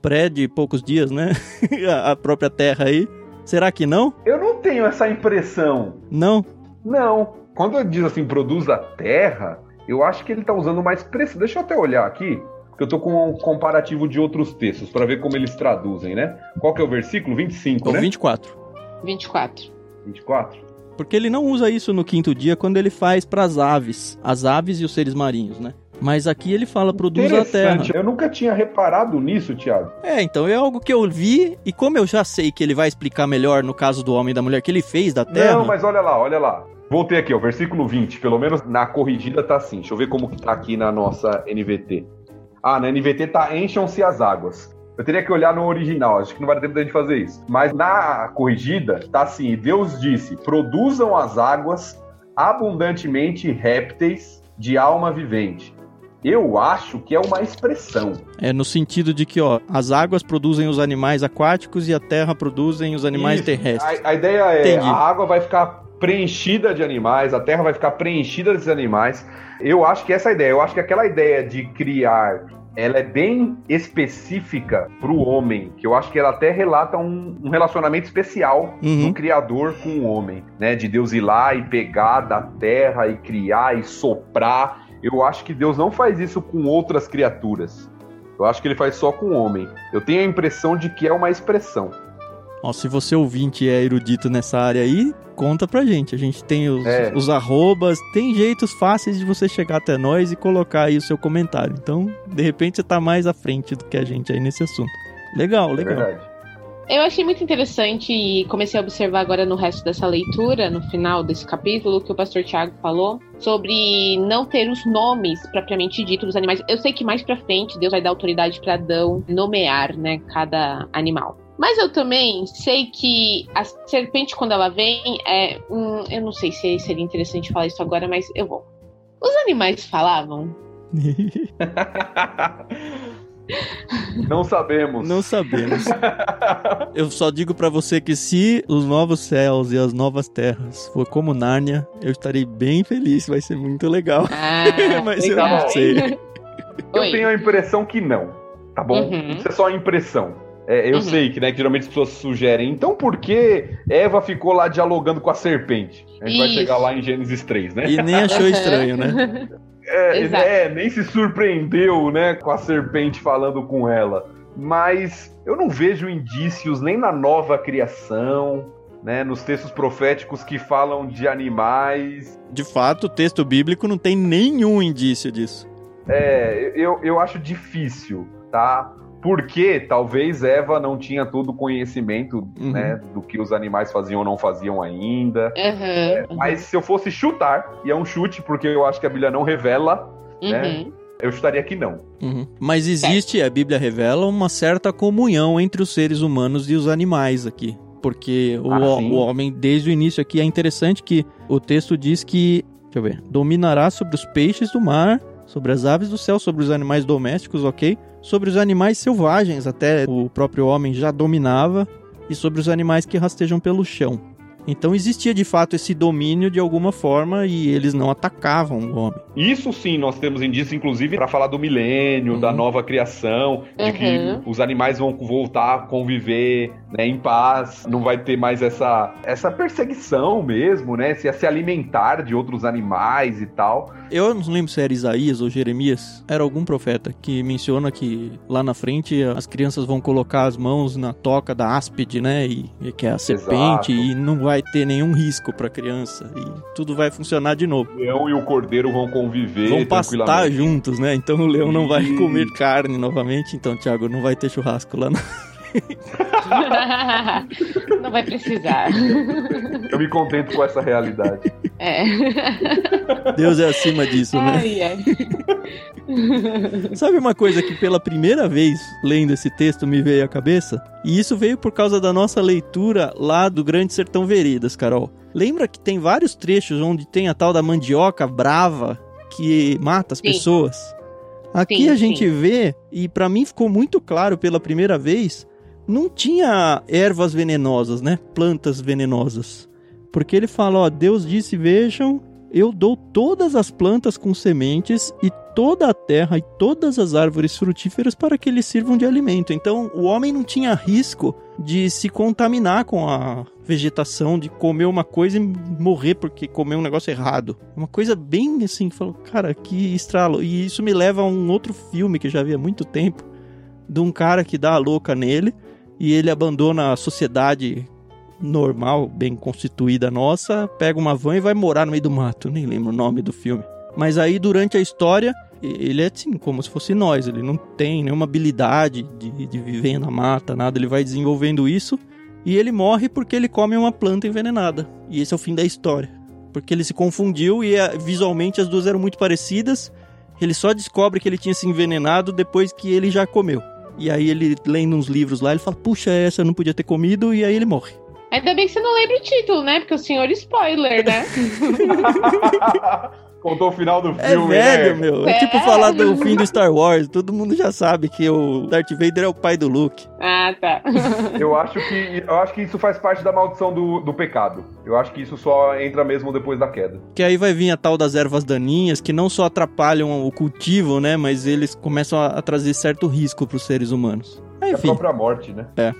Speaker 1: pré de poucos dias, né? a própria terra aí. Será que não?
Speaker 2: Eu não tenho essa impressão.
Speaker 1: Não?
Speaker 2: Não. Quando ele diz assim, produz a terra, eu acho que ele está usando mais expressão. Deixa eu até olhar aqui, porque eu estou com um comparativo de outros textos para ver como eles traduzem, né? Qual que é o versículo? 25,
Speaker 1: o
Speaker 2: né?
Speaker 1: 24.
Speaker 3: 24.
Speaker 2: 24?
Speaker 1: Porque ele não usa isso no quinto dia quando ele faz para as aves, as aves e os seres marinhos, né? Mas aqui ele fala produz a terra.
Speaker 2: Eu nunca tinha reparado nisso, Thiago.
Speaker 1: É, então é algo que eu vi e como eu já sei que ele vai explicar melhor no caso do homem e da mulher que ele fez da terra.
Speaker 2: Não, mas olha lá, olha lá. Voltei aqui, ó, versículo 20, pelo menos na corrigida tá assim. Deixa eu ver como que tá aqui na nossa NVT. Ah, na NVT tá encham-se as águas. Eu teria que olhar no original, acho que não vai dar tempo da gente fazer isso. Mas na corrigida tá assim: Deus disse: produzam as águas abundantemente répteis de alma vivente. Eu acho que é uma expressão.
Speaker 1: É no sentido de que, ó, as águas produzem os animais aquáticos e a terra produzem os animais Isso. terrestres.
Speaker 2: A, a, ideia é Entendi. a água vai ficar preenchida de animais, a terra vai ficar preenchida desses animais. Eu acho que essa é ideia, eu acho que aquela ideia de criar ela é bem específica para o homem, que eu acho que ela até relata um, um relacionamento especial uhum. do Criador com o homem, né? De Deus ir lá e pegar da terra e criar e soprar. Eu acho que Deus não faz isso com outras criaturas. Eu acho que ele faz só com o homem. Eu tenho a impressão de que é uma expressão.
Speaker 1: Ó, se você ouvinte é erudito nessa área aí, conta pra gente. A gente tem os, é. os arrobas, tem jeitos fáceis de você chegar até nós e colocar aí o seu comentário. Então, de repente, você tá mais à frente do que a gente aí nesse assunto. Legal, legal. É
Speaker 3: Eu achei muito interessante e comecei a observar agora no resto dessa leitura, no final desse capítulo, que o pastor Tiago falou sobre não ter os nomes propriamente dito dos animais. Eu sei que mais pra frente Deus vai dar autoridade para Adão nomear, né, cada animal. Mas eu também sei que a serpente, quando ela vem, é. Hum, eu não sei se seria interessante falar isso agora, mas eu vou. Os animais falavam?
Speaker 2: Não sabemos.
Speaker 1: Não sabemos. Eu só digo para você que se os novos céus e as novas terras for como Nárnia, eu estarei bem feliz, vai ser muito legal.
Speaker 3: Ah,
Speaker 1: Mas legal. eu não sei.
Speaker 2: Eu tenho a impressão que não, tá bom? Uhum. Isso é só impressão. É, eu uhum. sei que, né, que geralmente as pessoas sugerem. Então por que Eva ficou lá dialogando com a serpente? A gente Isso. vai chegar lá em Gênesis 3, né?
Speaker 1: E nem achou estranho, né?
Speaker 2: É, é, nem se surpreendeu, né, com a serpente falando com ela. Mas eu não vejo indícios nem na nova criação, né, nos textos proféticos que falam de animais.
Speaker 1: De fato, o texto bíblico não tem nenhum indício disso.
Speaker 2: É, eu, eu acho difícil, tá? Porque talvez Eva não tinha todo o conhecimento uhum. né, do que os animais faziam ou não faziam ainda.
Speaker 3: Uhum, é,
Speaker 2: mas se eu fosse chutar, e é um chute, porque eu acho que a Bíblia não revela, né, uhum. né? Eu chutaria que não.
Speaker 1: Uhum. Mas existe, a Bíblia revela, uma certa comunhão entre os seres humanos e os animais aqui. Porque o, ah, o homem, desde o início aqui, é interessante que o texto diz que, deixa eu ver, dominará sobre os peixes do mar, sobre as aves do céu, sobre os animais domésticos, ok? Sobre os animais selvagens, até o próprio homem já dominava, e sobre os animais que rastejam pelo chão. Então existia de fato esse domínio de alguma forma e eles não atacavam o homem.
Speaker 2: Isso sim, nós temos indícios, inclusive, para falar do milênio, uhum. da nova criação, de uhum. que os animais vão voltar a conviver né, em paz, não vai ter mais essa, essa perseguição mesmo, né? Se, se alimentar de outros animais e tal.
Speaker 1: Eu não lembro se era Isaías ou Jeremias, era algum profeta que menciona que lá na frente as crianças vão colocar as mãos na toca da áspide, né? E, e que é a serpente, Exato. e não vai ter nenhum risco para a criança. E tudo vai funcionar de novo.
Speaker 2: O leão e o cordeiro vão conviver.
Speaker 1: Vão pastar juntos, né? Então o leão não vai comer carne novamente. Então, Thiago, não vai ter churrasco lá.
Speaker 3: Não vai precisar.
Speaker 2: Eu me contento com essa realidade.
Speaker 3: É.
Speaker 1: Deus é acima disso, né? Ai, ai. Sabe uma coisa que pela primeira vez lendo esse texto me veio à cabeça? E isso veio por causa da nossa leitura lá do Grande Sertão Veredas, Carol. Lembra que tem vários trechos onde tem a tal da mandioca brava que mata as sim. pessoas? Aqui sim, a gente sim. vê, e para mim ficou muito claro pela primeira vez, não tinha ervas venenosas, né? Plantas venenosas. Porque ele fala, ó, Deus disse, vejam, eu dou todas as plantas com sementes e toda a terra e todas as árvores frutíferas para que eles sirvam de alimento. Então, o homem não tinha risco de se contaminar com a vegetação, de comer uma coisa e morrer porque comeu um negócio errado. Uma coisa bem assim, falou, cara, que estralo. E isso me leva a um outro filme que já vi há muito tempo, de um cara que dá a louca nele e ele abandona a sociedade normal, bem constituída nossa, pega uma van e vai morar no meio do mato. Nem lembro o nome do filme. Mas aí, durante a história, ele é assim, como se fosse nós. Ele não tem nenhuma habilidade de, de viver na mata, nada. Ele vai desenvolvendo isso e ele morre porque ele come uma planta envenenada. E esse é o fim da história. Porque ele se confundiu e eh, visualmente as duas eram muito parecidas. Ele só descobre que ele tinha se envenenado depois que ele já comeu. E aí ele lendo uns livros lá, ele fala, puxa, essa eu não podia ter comido, e aí ele morre.
Speaker 3: Ainda bem que você não lembra o título, né? Porque o senhor spoiler, né?
Speaker 2: Contou o final do
Speaker 1: é
Speaker 2: filme.
Speaker 1: É velho, né? meu. É, é tipo falar do fim do Star Wars. Todo mundo já sabe que o Darth Vader é o pai do Luke.
Speaker 3: Ah, tá.
Speaker 2: eu, acho que, eu acho que isso faz parte da maldição do, do pecado. Eu acho que isso só entra mesmo depois da queda.
Speaker 1: Que aí vai vir a tal das ervas daninhas, que não só atrapalham o cultivo, né? Mas eles começam a, a trazer certo risco para os seres humanos.
Speaker 2: Enfim. É a própria morte, né?
Speaker 1: É.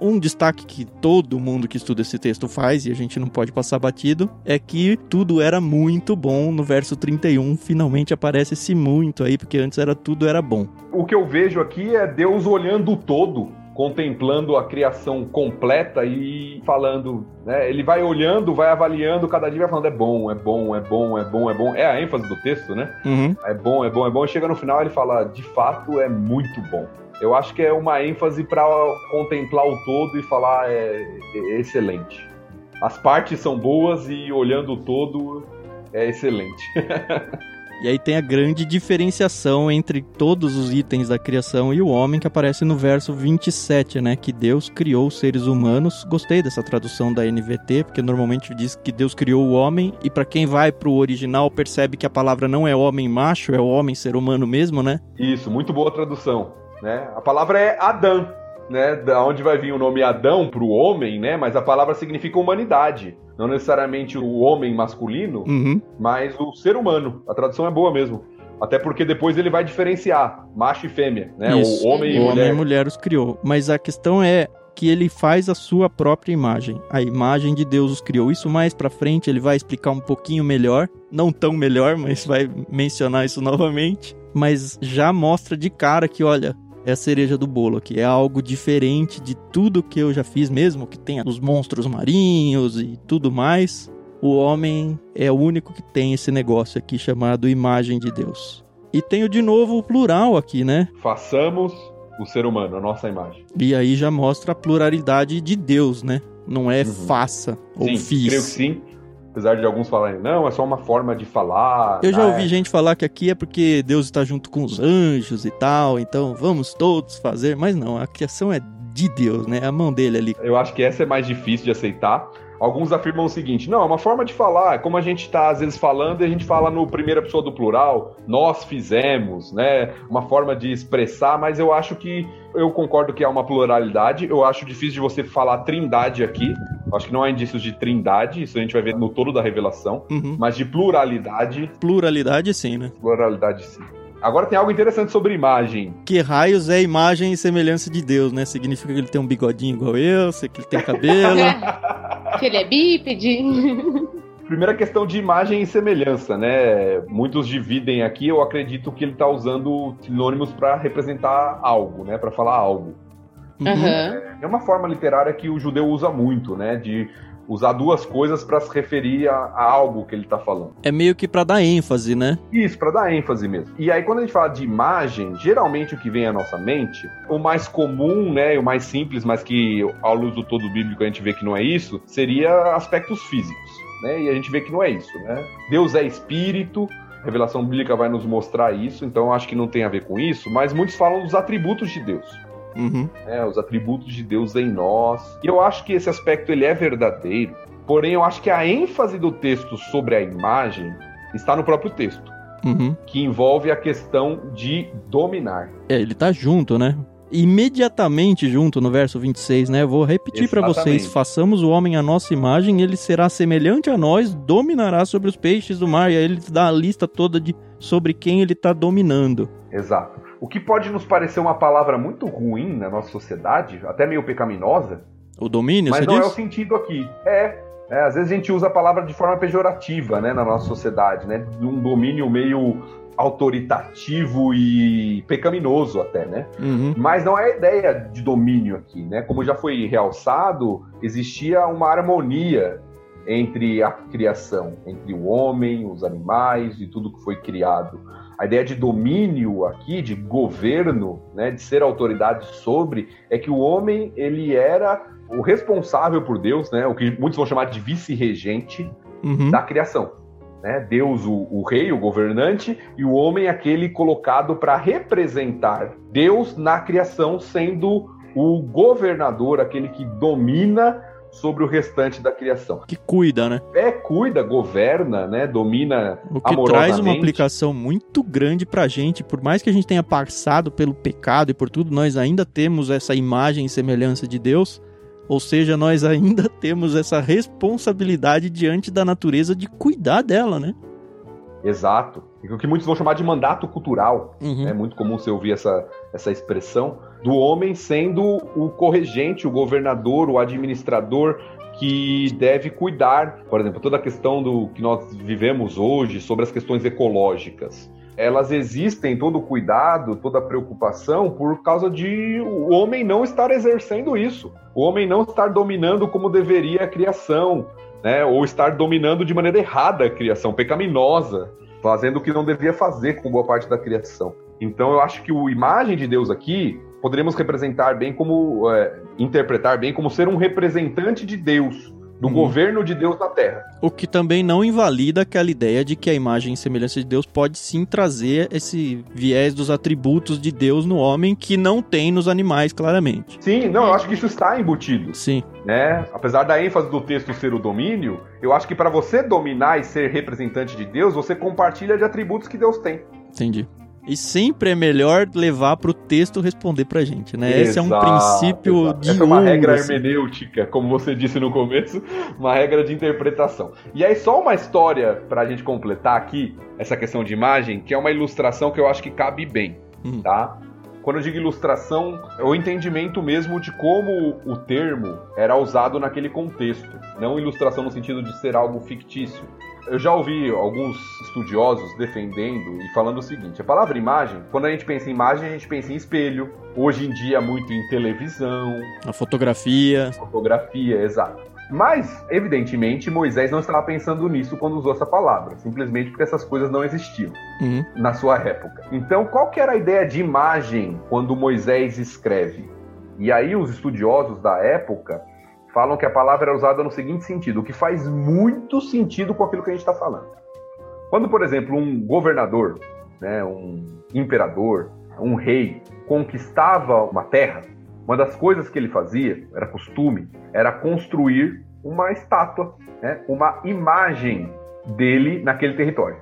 Speaker 1: Um destaque que todo mundo que estuda esse texto faz, e a gente não pode passar batido, é que tudo era muito bom no verso 31. Finalmente aparece esse muito aí, porque antes era tudo era bom.
Speaker 2: O que eu vejo aqui é Deus olhando o todo contemplando a criação completa e falando, né? Ele vai olhando, vai avaliando, cada dia vai falando é bom, é bom, é bom, é bom, é bom. É a ênfase do texto, né?
Speaker 1: Uhum.
Speaker 2: É bom, é bom, é bom. E chega no final ele fala, de fato é muito bom. Eu acho que é uma ênfase para contemplar o todo e falar é, é, excelente. As partes são boas e olhando o todo é excelente.
Speaker 1: E aí tem a grande diferenciação entre todos os itens da criação e o homem que aparece no verso 27, né? Que Deus criou os seres humanos. Gostei dessa tradução da NVT, porque normalmente diz que Deus criou o homem e para quem vai pro original percebe que a palavra não é homem macho, é o homem ser humano mesmo, né?
Speaker 2: Isso, muito boa tradução. Né? A palavra é Adão, né? Da onde vai vir o nome Adão para o homem, né? Mas a palavra significa humanidade. Não necessariamente o homem masculino,
Speaker 1: uhum.
Speaker 2: mas o ser humano. A tradução é boa mesmo. Até porque depois ele vai diferenciar macho e fêmea, né?
Speaker 1: Isso. O homem e o mulher. homem e mulher os criou. Mas a questão é que ele faz a sua própria imagem. A imagem de Deus os criou. Isso mais para frente ele vai explicar um pouquinho melhor, não tão melhor, mas vai mencionar isso novamente. Mas já mostra de cara que, olha, é a cereja do bolo aqui. É algo diferente de tudo que eu já fiz, mesmo que tenha os monstros marinhos e tudo mais. O homem é o único que tem esse negócio aqui chamado imagem de Deus. E tenho de novo o plural aqui, né?
Speaker 2: Façamos o ser humano, a nossa imagem.
Speaker 1: E aí já mostra a pluralidade de Deus, né? Não é uhum. faça ou
Speaker 2: sim,
Speaker 1: fiz.
Speaker 2: Creio que sim. Apesar de alguns falarem, não, é só uma forma de falar.
Speaker 1: Eu já né? ouvi gente falar que aqui é porque Deus está junto com os anjos e tal, então vamos todos fazer. Mas não, a criação é de Deus, né? É a mão dele ali.
Speaker 2: Eu acho que essa é mais difícil de aceitar. Alguns afirmam o seguinte: não, é uma forma de falar, como a gente está às vezes falando e a gente fala no primeira pessoa do plural, nós fizemos, né? Uma forma de expressar, mas eu acho que eu concordo que há uma pluralidade. Eu acho difícil de você falar trindade aqui. Acho que não há indícios de trindade, isso a gente vai ver no todo da revelação. Uhum. Mas de pluralidade.
Speaker 1: Pluralidade, sim, né?
Speaker 2: Pluralidade, sim. Agora tem algo interessante sobre imagem.
Speaker 1: Que raios é imagem e semelhança de Deus, né? Significa que ele tem um bigodinho igual eu, que ele tem cabelo.
Speaker 3: que ele é bípede.
Speaker 2: Primeira questão de imagem e semelhança, né? Muitos dividem aqui, eu acredito que ele está usando sinônimos para representar algo, né? Para falar algo.
Speaker 3: Uhum.
Speaker 2: É uma forma literária que o judeu usa muito, né? De usar duas coisas para se referir a, a, algo que ele está falando.
Speaker 1: É meio que para dar ênfase, né?
Speaker 2: Isso, para dar ênfase mesmo. E aí quando a gente fala de imagem, geralmente o que vem à nossa mente, o mais comum, né, o mais simples, mas que ao luz do todo bíblico a gente vê que não é isso, seria aspectos físicos né? E a gente vê que não é isso, né? Deus é espírito, a revelação bíblica vai nos mostrar isso, então acho que não tem a ver com isso, mas muitos falam dos atributos de Deus.
Speaker 1: Uhum.
Speaker 2: Né? Os atributos de Deus em nós. E eu acho que esse aspecto ele é verdadeiro, porém eu acho que a ênfase do texto sobre a imagem está no próprio texto.
Speaker 1: Uhum.
Speaker 2: Que envolve a questão de dominar.
Speaker 1: É, ele tá junto, né? imediatamente junto no verso 26, né? Vou repetir para vocês: façamos o homem à nossa imagem, ele será semelhante a nós, dominará sobre os peixes do mar. E aí ele dá a lista toda de sobre quem ele está dominando.
Speaker 2: Exato. O que pode nos parecer uma palavra muito ruim na nossa sociedade, até meio pecaminosa.
Speaker 1: O domínio,
Speaker 2: Mas não
Speaker 1: diz?
Speaker 2: é o sentido aqui. É, é, às vezes a gente usa a palavra de forma pejorativa, né, na nossa sociedade, né? De um domínio meio autoritativo e pecaminoso até, né?
Speaker 1: Uhum.
Speaker 2: Mas não é a ideia de domínio aqui, né? Como já foi realçado, existia uma harmonia entre a criação, entre o homem, os animais e tudo que foi criado. A ideia de domínio aqui, de governo, né, de ser autoridade sobre, é que o homem ele era o responsável por Deus, né, o que muitos vão chamar de vice-regente
Speaker 1: uhum.
Speaker 2: da criação né? Deus, o, o rei, o governante, e o homem, aquele colocado para representar Deus na criação, sendo o governador, aquele que domina sobre o restante da criação.
Speaker 1: Que cuida, né?
Speaker 2: É, cuida, governa, né? Domina
Speaker 1: O que traz uma aplicação muito grande pra gente, por mais que a gente tenha passado pelo pecado e por tudo, nós ainda temos essa imagem e semelhança de Deus. Ou seja, nós ainda temos essa responsabilidade diante da natureza de cuidar dela, né?
Speaker 2: Exato. O que muitos vão chamar de mandato cultural.
Speaker 1: Uhum.
Speaker 2: É muito comum você ouvir essa, essa expressão do homem sendo o corregente, o governador, o administrador que deve cuidar, por exemplo, toda a questão do que nós vivemos hoje sobre as questões ecológicas elas existem todo o cuidado, toda a preocupação por causa de o homem não estar exercendo isso, o homem não estar dominando como deveria a criação, né? Ou estar dominando de maneira errada a criação, pecaminosa, fazendo o que não devia fazer com boa parte da criação. Então eu acho que a imagem de Deus aqui poderíamos representar bem como é, interpretar bem como ser um representante de Deus do hum. governo de Deus na Terra.
Speaker 1: O que também não invalida aquela ideia de que a imagem e semelhança de Deus pode sim trazer esse viés dos atributos de Deus no homem que não tem nos animais, claramente.
Speaker 2: Sim, não, eu acho que isso está embutido.
Speaker 1: Sim.
Speaker 2: Né? Apesar da ênfase do texto ser o domínio, eu acho que para você dominar e ser representante de Deus, você compartilha de atributos que Deus tem.
Speaker 1: Entendi. E sempre é melhor levar para o texto responder para a gente, né? Exato, Esse é um princípio exato. de
Speaker 2: Essa é uma regra assim. hermenêutica, como você disse no começo, uma regra de interpretação. E aí só uma história para a gente completar aqui essa questão de imagem, que é uma ilustração que eu acho que cabe bem, hum. tá? Quando eu digo ilustração, é o entendimento mesmo de como o termo era usado naquele contexto, não ilustração no sentido de ser algo fictício. Eu já ouvi alguns estudiosos defendendo e falando o seguinte: a palavra imagem, quando a gente pensa em imagem, a gente pensa em espelho. Hoje em dia, muito em televisão.
Speaker 1: A fotografia.
Speaker 2: Fotografia, exato. Mas, evidentemente, Moisés não estava pensando nisso quando usou essa palavra, simplesmente porque essas coisas não existiam
Speaker 1: uhum.
Speaker 2: na sua época. Então, qual que era a ideia de imagem quando Moisés escreve? E aí os estudiosos da época falam que a palavra é usada no seguinte sentido, o que faz muito sentido com aquilo que a gente está falando. Quando, por exemplo, um governador, né, um imperador, um rei conquistava uma terra, uma das coisas que ele fazia, era costume, era construir uma estátua, né? uma imagem dele naquele território.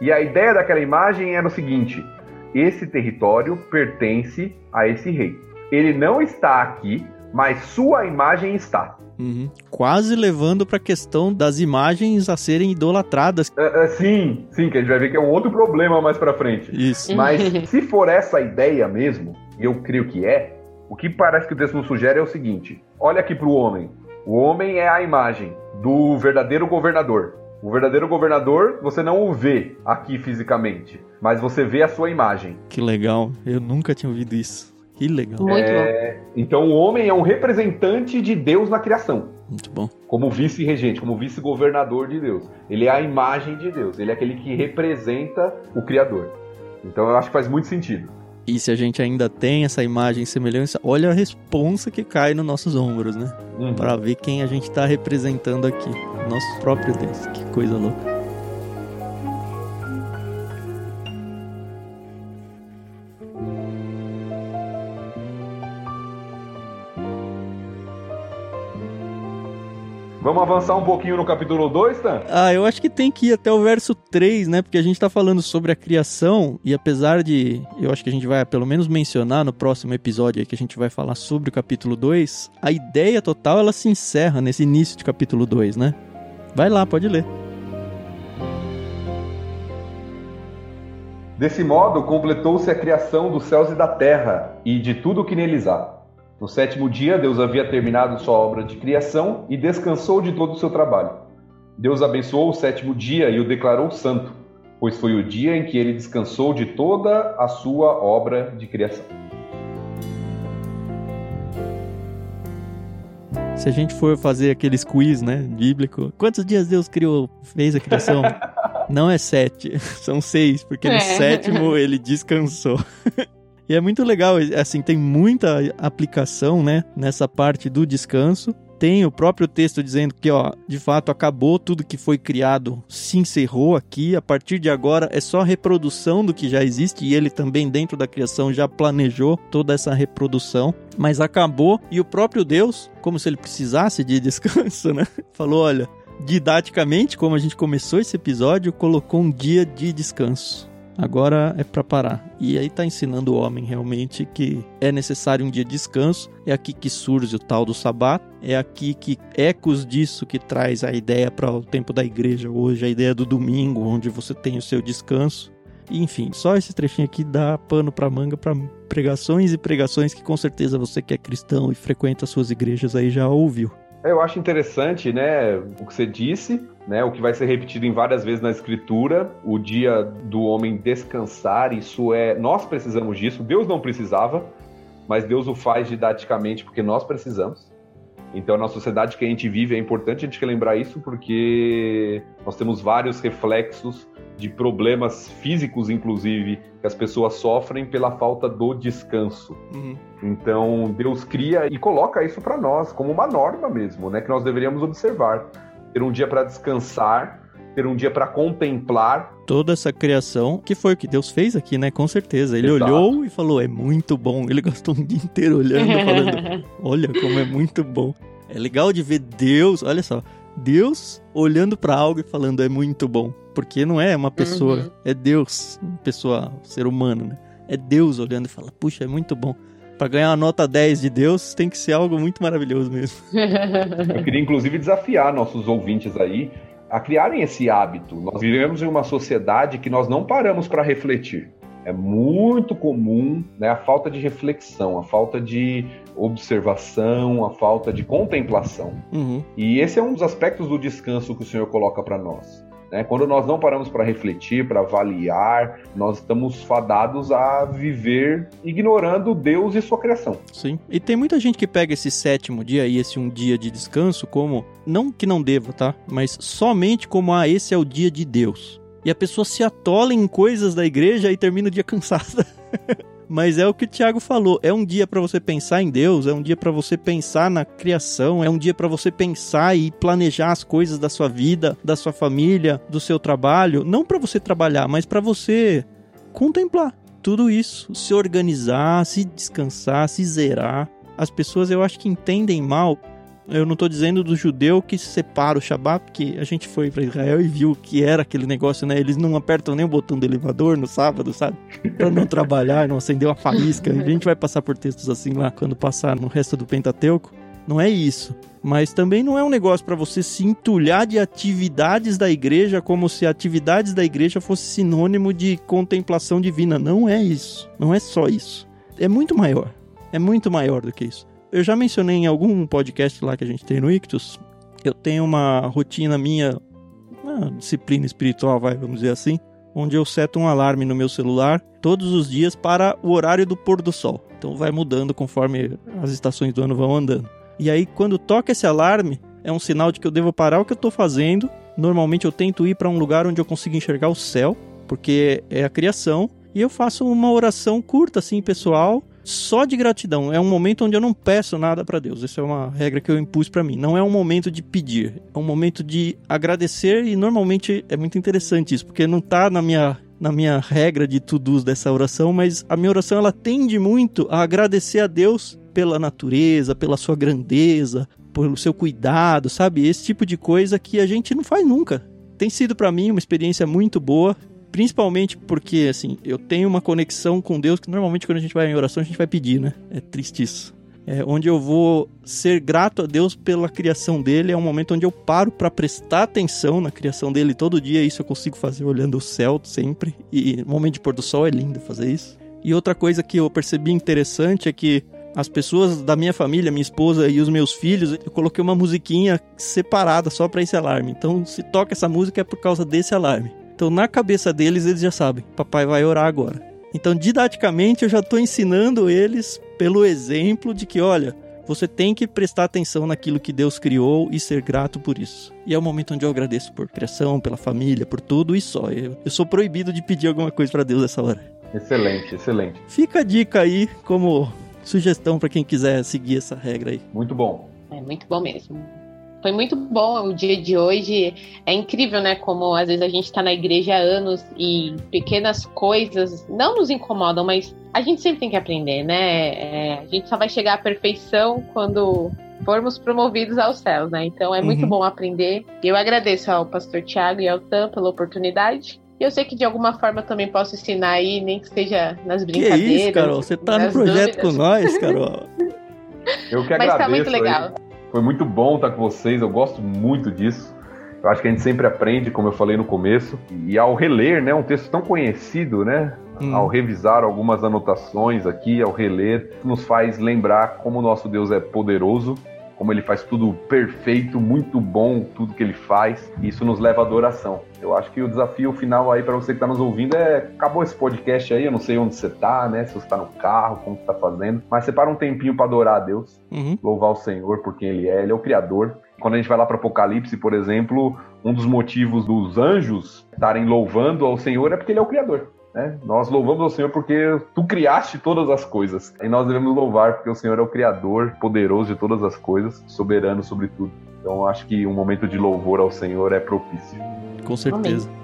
Speaker 2: E a ideia daquela imagem era o seguinte: esse território pertence a esse rei. Ele não está aqui, mas sua imagem está.
Speaker 1: Uhum. Quase levando para a questão das imagens a serem idolatradas.
Speaker 2: Uh, uh, sim, sim, que a gente vai ver que é um outro problema mais para frente.
Speaker 1: Isso.
Speaker 2: Mas se for essa ideia mesmo, e eu creio que é, o que parece que o texto nos sugere é o seguinte: olha aqui para o homem. O homem é a imagem do verdadeiro governador. O verdadeiro governador, você não o vê aqui fisicamente, mas você vê a sua imagem.
Speaker 1: Que legal, eu nunca tinha ouvido isso. Que legal.
Speaker 3: Muito
Speaker 2: é... Então o homem é um representante de Deus na criação.
Speaker 1: Muito bom.
Speaker 2: Como vice-regente, como vice-governador de Deus. Ele é a imagem de Deus, ele é aquele que representa o Criador. Então eu acho que faz muito sentido.
Speaker 1: E se a gente ainda tem essa imagem e semelhança, olha a responsa que cai nos nossos ombros, né? Uhum. Para ver quem a gente está representando aqui. Nosso próprio Deus. Que coisa louca.
Speaker 2: Vamos avançar um pouquinho no capítulo 2, tá?
Speaker 1: Ah, eu acho que tem que ir até o verso 3, né? Porque a gente tá falando sobre a criação e apesar de. Eu acho que a gente vai pelo menos mencionar no próximo episódio aí que a gente vai falar sobre o capítulo 2, a ideia total ela se encerra nesse início de capítulo 2, né? Vai lá, pode ler.
Speaker 2: Desse modo, completou-se a criação dos céus e da terra e de tudo o que neles há. No sétimo dia, Deus havia terminado sua obra de criação e descansou de todo o seu trabalho. Deus abençoou o sétimo dia e o declarou santo, pois foi o dia em que ele descansou de toda a sua obra de criação.
Speaker 1: Se a gente for fazer aqueles quiz, né, bíblico, quantos dias Deus criou, fez a criação? Não é sete, são seis, porque no é. sétimo ele descansou. E é muito legal, assim, tem muita aplicação, né, nessa parte do descanso. Tem o próprio texto dizendo que, ó, de fato acabou tudo que foi criado, se encerrou aqui. A partir de agora é só reprodução do que já existe e ele também dentro da criação já planejou toda essa reprodução, mas acabou e o próprio Deus, como se ele precisasse de descanso, né? Falou, olha, didaticamente, como a gente começou esse episódio, colocou um dia de descanso agora é para parar. E aí tá ensinando o homem realmente que é necessário um dia de descanso. É aqui que surge o tal do sabat, é aqui que ecos disso que traz a ideia para o tempo da igreja hoje, a ideia do domingo, onde você tem o seu descanso. enfim, só esse trechinho aqui dá pano para manga para pregações e pregações que com certeza você que é cristão e frequenta suas igrejas aí já ouviu.
Speaker 2: Eu acho interessante, né, o que você disse, né, o que vai ser repetido em várias vezes na escritura, o dia do homem descansar, isso é, nós precisamos disso, Deus não precisava, mas Deus o faz didaticamente porque nós precisamos. Então, na sociedade que a gente vive, é importante a gente lembrar isso porque nós temos vários reflexos de problemas físicos, inclusive, que as pessoas sofrem pela falta do descanso. Uhum. Então, Deus cria e coloca isso para nós como uma norma mesmo, né, que nós deveríamos observar. Ter um dia para descansar, ter um dia para contemplar
Speaker 1: toda essa criação, que foi o que Deus fez aqui, né? Com certeza. Ele Exato. olhou e falou: é muito bom. Ele gastou um dia inteiro olhando, falando: olha como é muito bom. É legal de ver Deus, olha só, Deus olhando para algo e falando: é muito bom. Porque não é uma pessoa, uhum. é Deus, uma pessoa, um ser humano, né? É Deus olhando e fala: puxa, é muito bom para ganhar uma nota 10 de Deus, tem que ser algo muito maravilhoso mesmo.
Speaker 2: Eu queria inclusive desafiar nossos ouvintes aí a criarem esse hábito. Nós vivemos em uma sociedade que nós não paramos para refletir. É muito comum né, a falta de reflexão, a falta de observação, a falta de contemplação. Uhum. E esse é um dos aspectos do descanso que o Senhor coloca para nós. Né? Quando nós não paramos para refletir, para avaliar, nós estamos fadados a viver ignorando Deus e sua criação.
Speaker 1: Sim. E tem muita gente que pega esse sétimo dia e esse um dia de descanso como, não que não deva, tá? Mas somente como, ah, esse é o dia de Deus. E a pessoa se atola em coisas da igreja e termina o dia cansada. Mas é o que o Tiago falou, é um dia para você pensar em Deus, é um dia para você pensar na criação, é um dia para você pensar e planejar as coisas da sua vida, da sua família, do seu trabalho, não para você trabalhar, mas para você contemplar tudo isso, se organizar, se descansar, se zerar. As pessoas eu acho que entendem mal Eu não tô dizendo do judeu que separa o Shabat, porque a gente foi para Israel e viu que era aquele negócio, né? Eles não apertam nem o botão do elevador no sábado, sabe? Pra não trabalhar, não acender uma faísca. A gente vai passar por textos assim lá quando passar no resto do Pentateuco. Não é isso. Mas também não é um negócio para você se entulhar de atividades da igreja como se atividades da igreja fosse sinônimo de contemplação divina. Não é isso. Não é só isso. É muito maior. É muito maior do que isso. Eu já mencionei em algum podcast lá que a gente tem no Ictus. Eu tenho uma rotina minha, uma disciplina espiritual, vai, vamos dizer assim, onde eu seto um alarme no meu celular todos os dias para o horário do pôr do sol. Então vai mudando conforme as estações do ano vão andando. E aí, quando toca esse alarme, é um sinal de que eu devo parar o que eu estou fazendo. Normalmente eu tento ir para um lugar onde eu consiga enxergar o céu, porque é a criação. E eu faço uma oração curta, assim, pessoal, só de gratidão. É um momento onde eu não peço nada para Deus. Essa é uma regra que eu impus para mim. Não é um momento de pedir, é um momento de agradecer e normalmente é muito interessante isso, porque não tá na minha na minha regra de to-dos dessa oração, mas a minha oração ela tende muito a agradecer a Deus pela natureza, pela sua grandeza, pelo seu cuidado, sabe? Esse tipo de coisa que a gente não faz nunca. Tem sido para mim uma experiência muito boa, principalmente porque assim, eu tenho uma conexão com Deus que normalmente quando a gente vai em oração a gente vai pedir, né? É triste isso. É, onde eu vou ser grato a Deus pela criação dele, é um momento onde eu paro para prestar atenção na criação dele todo dia. Isso eu consigo fazer olhando o céu sempre. E momento de pôr do sol é lindo fazer isso. E outra coisa que eu percebi interessante é que as pessoas da minha família, minha esposa e os meus filhos, eu coloquei uma musiquinha separada só para esse alarme. Então, se toca essa música é por causa desse alarme. Então, na cabeça deles, eles já sabem: papai vai orar agora. Então, didaticamente, eu já estou ensinando eles pelo exemplo de que, olha, você tem que prestar atenção naquilo que Deus criou e ser grato por isso. E é o momento onde eu agradeço por criação, pela família, por tudo e só. Eu, eu sou proibido de pedir alguma coisa para Deus nessa hora.
Speaker 2: Excelente, excelente.
Speaker 1: Fica a dica aí como sugestão para quem quiser seguir essa regra aí.
Speaker 2: Muito bom.
Speaker 3: É muito bom mesmo. Foi muito bom o dia de hoje. É incrível, né? Como às vezes a gente está na igreja há anos e pequenas coisas não nos incomodam, mas a gente sempre tem que aprender, né? É, a gente só vai chegar à perfeição quando formos promovidos aos céus, né? Então é muito uhum. bom aprender. Eu agradeço ao pastor Tiago e ao Tam pela oportunidade. Eu sei que de alguma forma também posso ensinar aí, nem que seja nas brincadeiras. Que
Speaker 1: isso, Carol? Você tá no projeto dúvidas. com nós, Carol.
Speaker 2: Eu que agradeço. Mas tá muito legal. Aí. Foi muito bom estar com vocês, eu gosto muito disso. Eu acho que a gente sempre aprende, como eu falei no começo, e ao reler, né, um texto tão conhecido, né, hum. ao revisar algumas anotações aqui, ao reler, nos faz lembrar como o nosso Deus é poderoso como ele faz tudo perfeito, muito bom, tudo que ele faz. E isso nos leva à adoração. Eu acho que o desafio final aí para você que está nos ouvindo é: acabou esse podcast aí, eu não sei onde você está, né? Se você está no carro, como você está fazendo, mas separa um tempinho para adorar a Deus, uhum. louvar o Senhor por quem Ele é, Ele é o Criador. Quando a gente vai lá para Apocalipse, por exemplo, um dos motivos dos anjos estarem louvando ao Senhor é porque Ele é o Criador. Né? Nós louvamos ao Senhor porque tu criaste todas as coisas. E nós devemos louvar porque o Senhor é o Criador, poderoso de todas as coisas, soberano sobre tudo. Então acho que um momento de louvor ao Senhor é propício.
Speaker 1: Com certeza. Amém.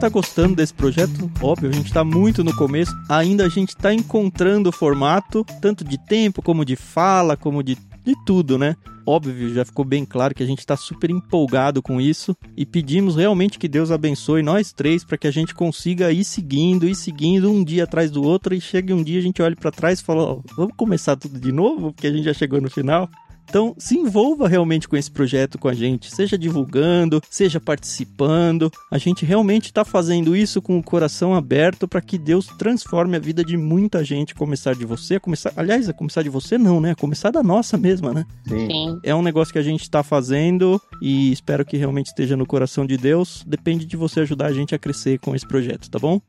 Speaker 1: Está gostando desse projeto, óbvio, a gente está muito no começo, ainda a gente está encontrando o formato, tanto de tempo, como de fala, como de, de tudo, né? Óbvio, já ficou bem claro que a gente está super empolgado com isso. E pedimos realmente que Deus abençoe nós três para que a gente consiga ir seguindo, ir seguindo um dia atrás do outro. E chegue um dia a gente olhe para trás e fala: oh, vamos começar tudo de novo, porque a gente já chegou no final. Então, se envolva realmente com esse projeto com a gente, seja divulgando, seja participando. A gente realmente está fazendo isso com o coração aberto para que Deus transforme a vida de muita gente, começar de você, começar, aliás, a começar de você não, né? A começar da nossa mesma, né?
Speaker 3: Sim.
Speaker 1: É um negócio que a gente está fazendo e espero que realmente esteja no coração de Deus. Depende de você ajudar a gente a crescer com esse projeto, tá bom?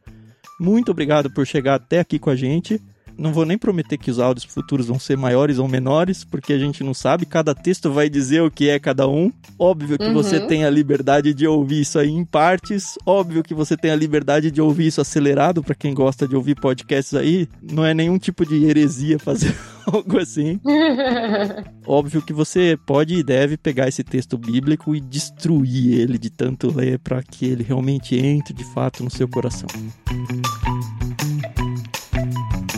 Speaker 1: Muito obrigado por chegar até aqui com a gente. Não vou nem prometer que os áudios futuros vão ser maiores ou menores, porque a gente não sabe. Cada texto vai dizer o que é cada um. Óbvio que uhum. você tem a liberdade de ouvir isso aí em partes. Óbvio que você tem a liberdade de ouvir isso acelerado. Para quem gosta de ouvir podcasts aí, não é nenhum tipo de heresia fazer algo assim. Óbvio que você pode e deve pegar esse texto bíblico e destruir ele de tanto ler para que ele realmente entre de fato no seu coração.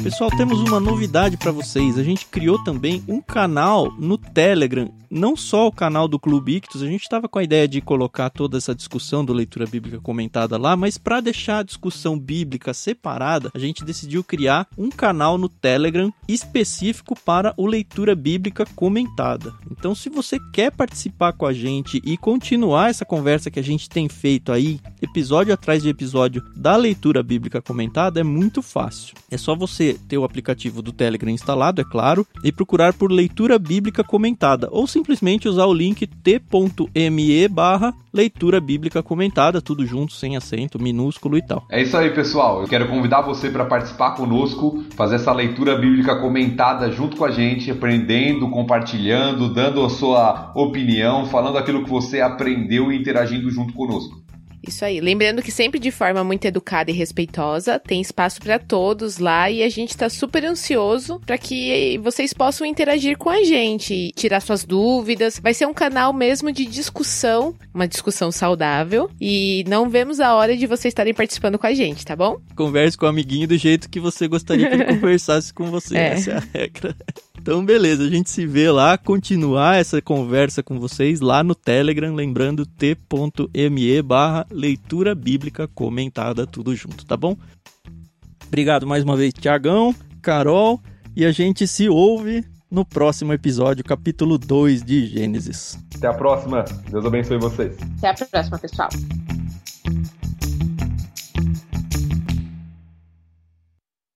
Speaker 1: Pessoal, temos uma novidade para vocês. A gente criou também um canal no Telegram não só o canal do Clube Ictus, a gente estava com a ideia de colocar toda essa discussão do leitura bíblica comentada lá, mas para deixar a discussão bíblica separada, a gente decidiu criar um canal no Telegram específico para o leitura bíblica comentada. Então, se você quer participar com a gente e continuar essa conversa que a gente tem feito aí, episódio atrás de episódio da leitura bíblica comentada, é muito fácil. É só você ter o aplicativo do Telegram instalado, é claro, e procurar por leitura bíblica comentada ou sim simplesmente usar o link t.me barra leitura bíblica comentada, tudo junto, sem acento, minúsculo e tal.
Speaker 2: É isso aí, pessoal. Eu quero convidar você para participar conosco, fazer essa leitura bíblica comentada junto com a gente, aprendendo, compartilhando, dando a sua opinião, falando aquilo que você aprendeu e interagindo junto conosco.
Speaker 3: Isso aí. Lembrando que sempre de forma muito educada e respeitosa, tem espaço para todos lá e a gente tá super ansioso para que vocês possam interagir com a gente, tirar suas dúvidas. Vai ser um canal mesmo de discussão, uma discussão saudável e não vemos a hora de vocês estarem participando com a gente, tá bom?
Speaker 1: Converse com o amiguinho do jeito que você gostaria que ele conversasse com você. É. Essa é a regra. Então, beleza, a gente se vê lá, continuar essa conversa com vocês lá no Telegram, lembrando t.me barra leitura bíblica comentada, tudo junto, tá bom? Obrigado mais uma vez, Tiagão, Carol, e a gente se ouve no próximo episódio, capítulo 2 de Gênesis.
Speaker 2: Até a próxima. Deus abençoe vocês.
Speaker 3: Até a próxima, pessoal.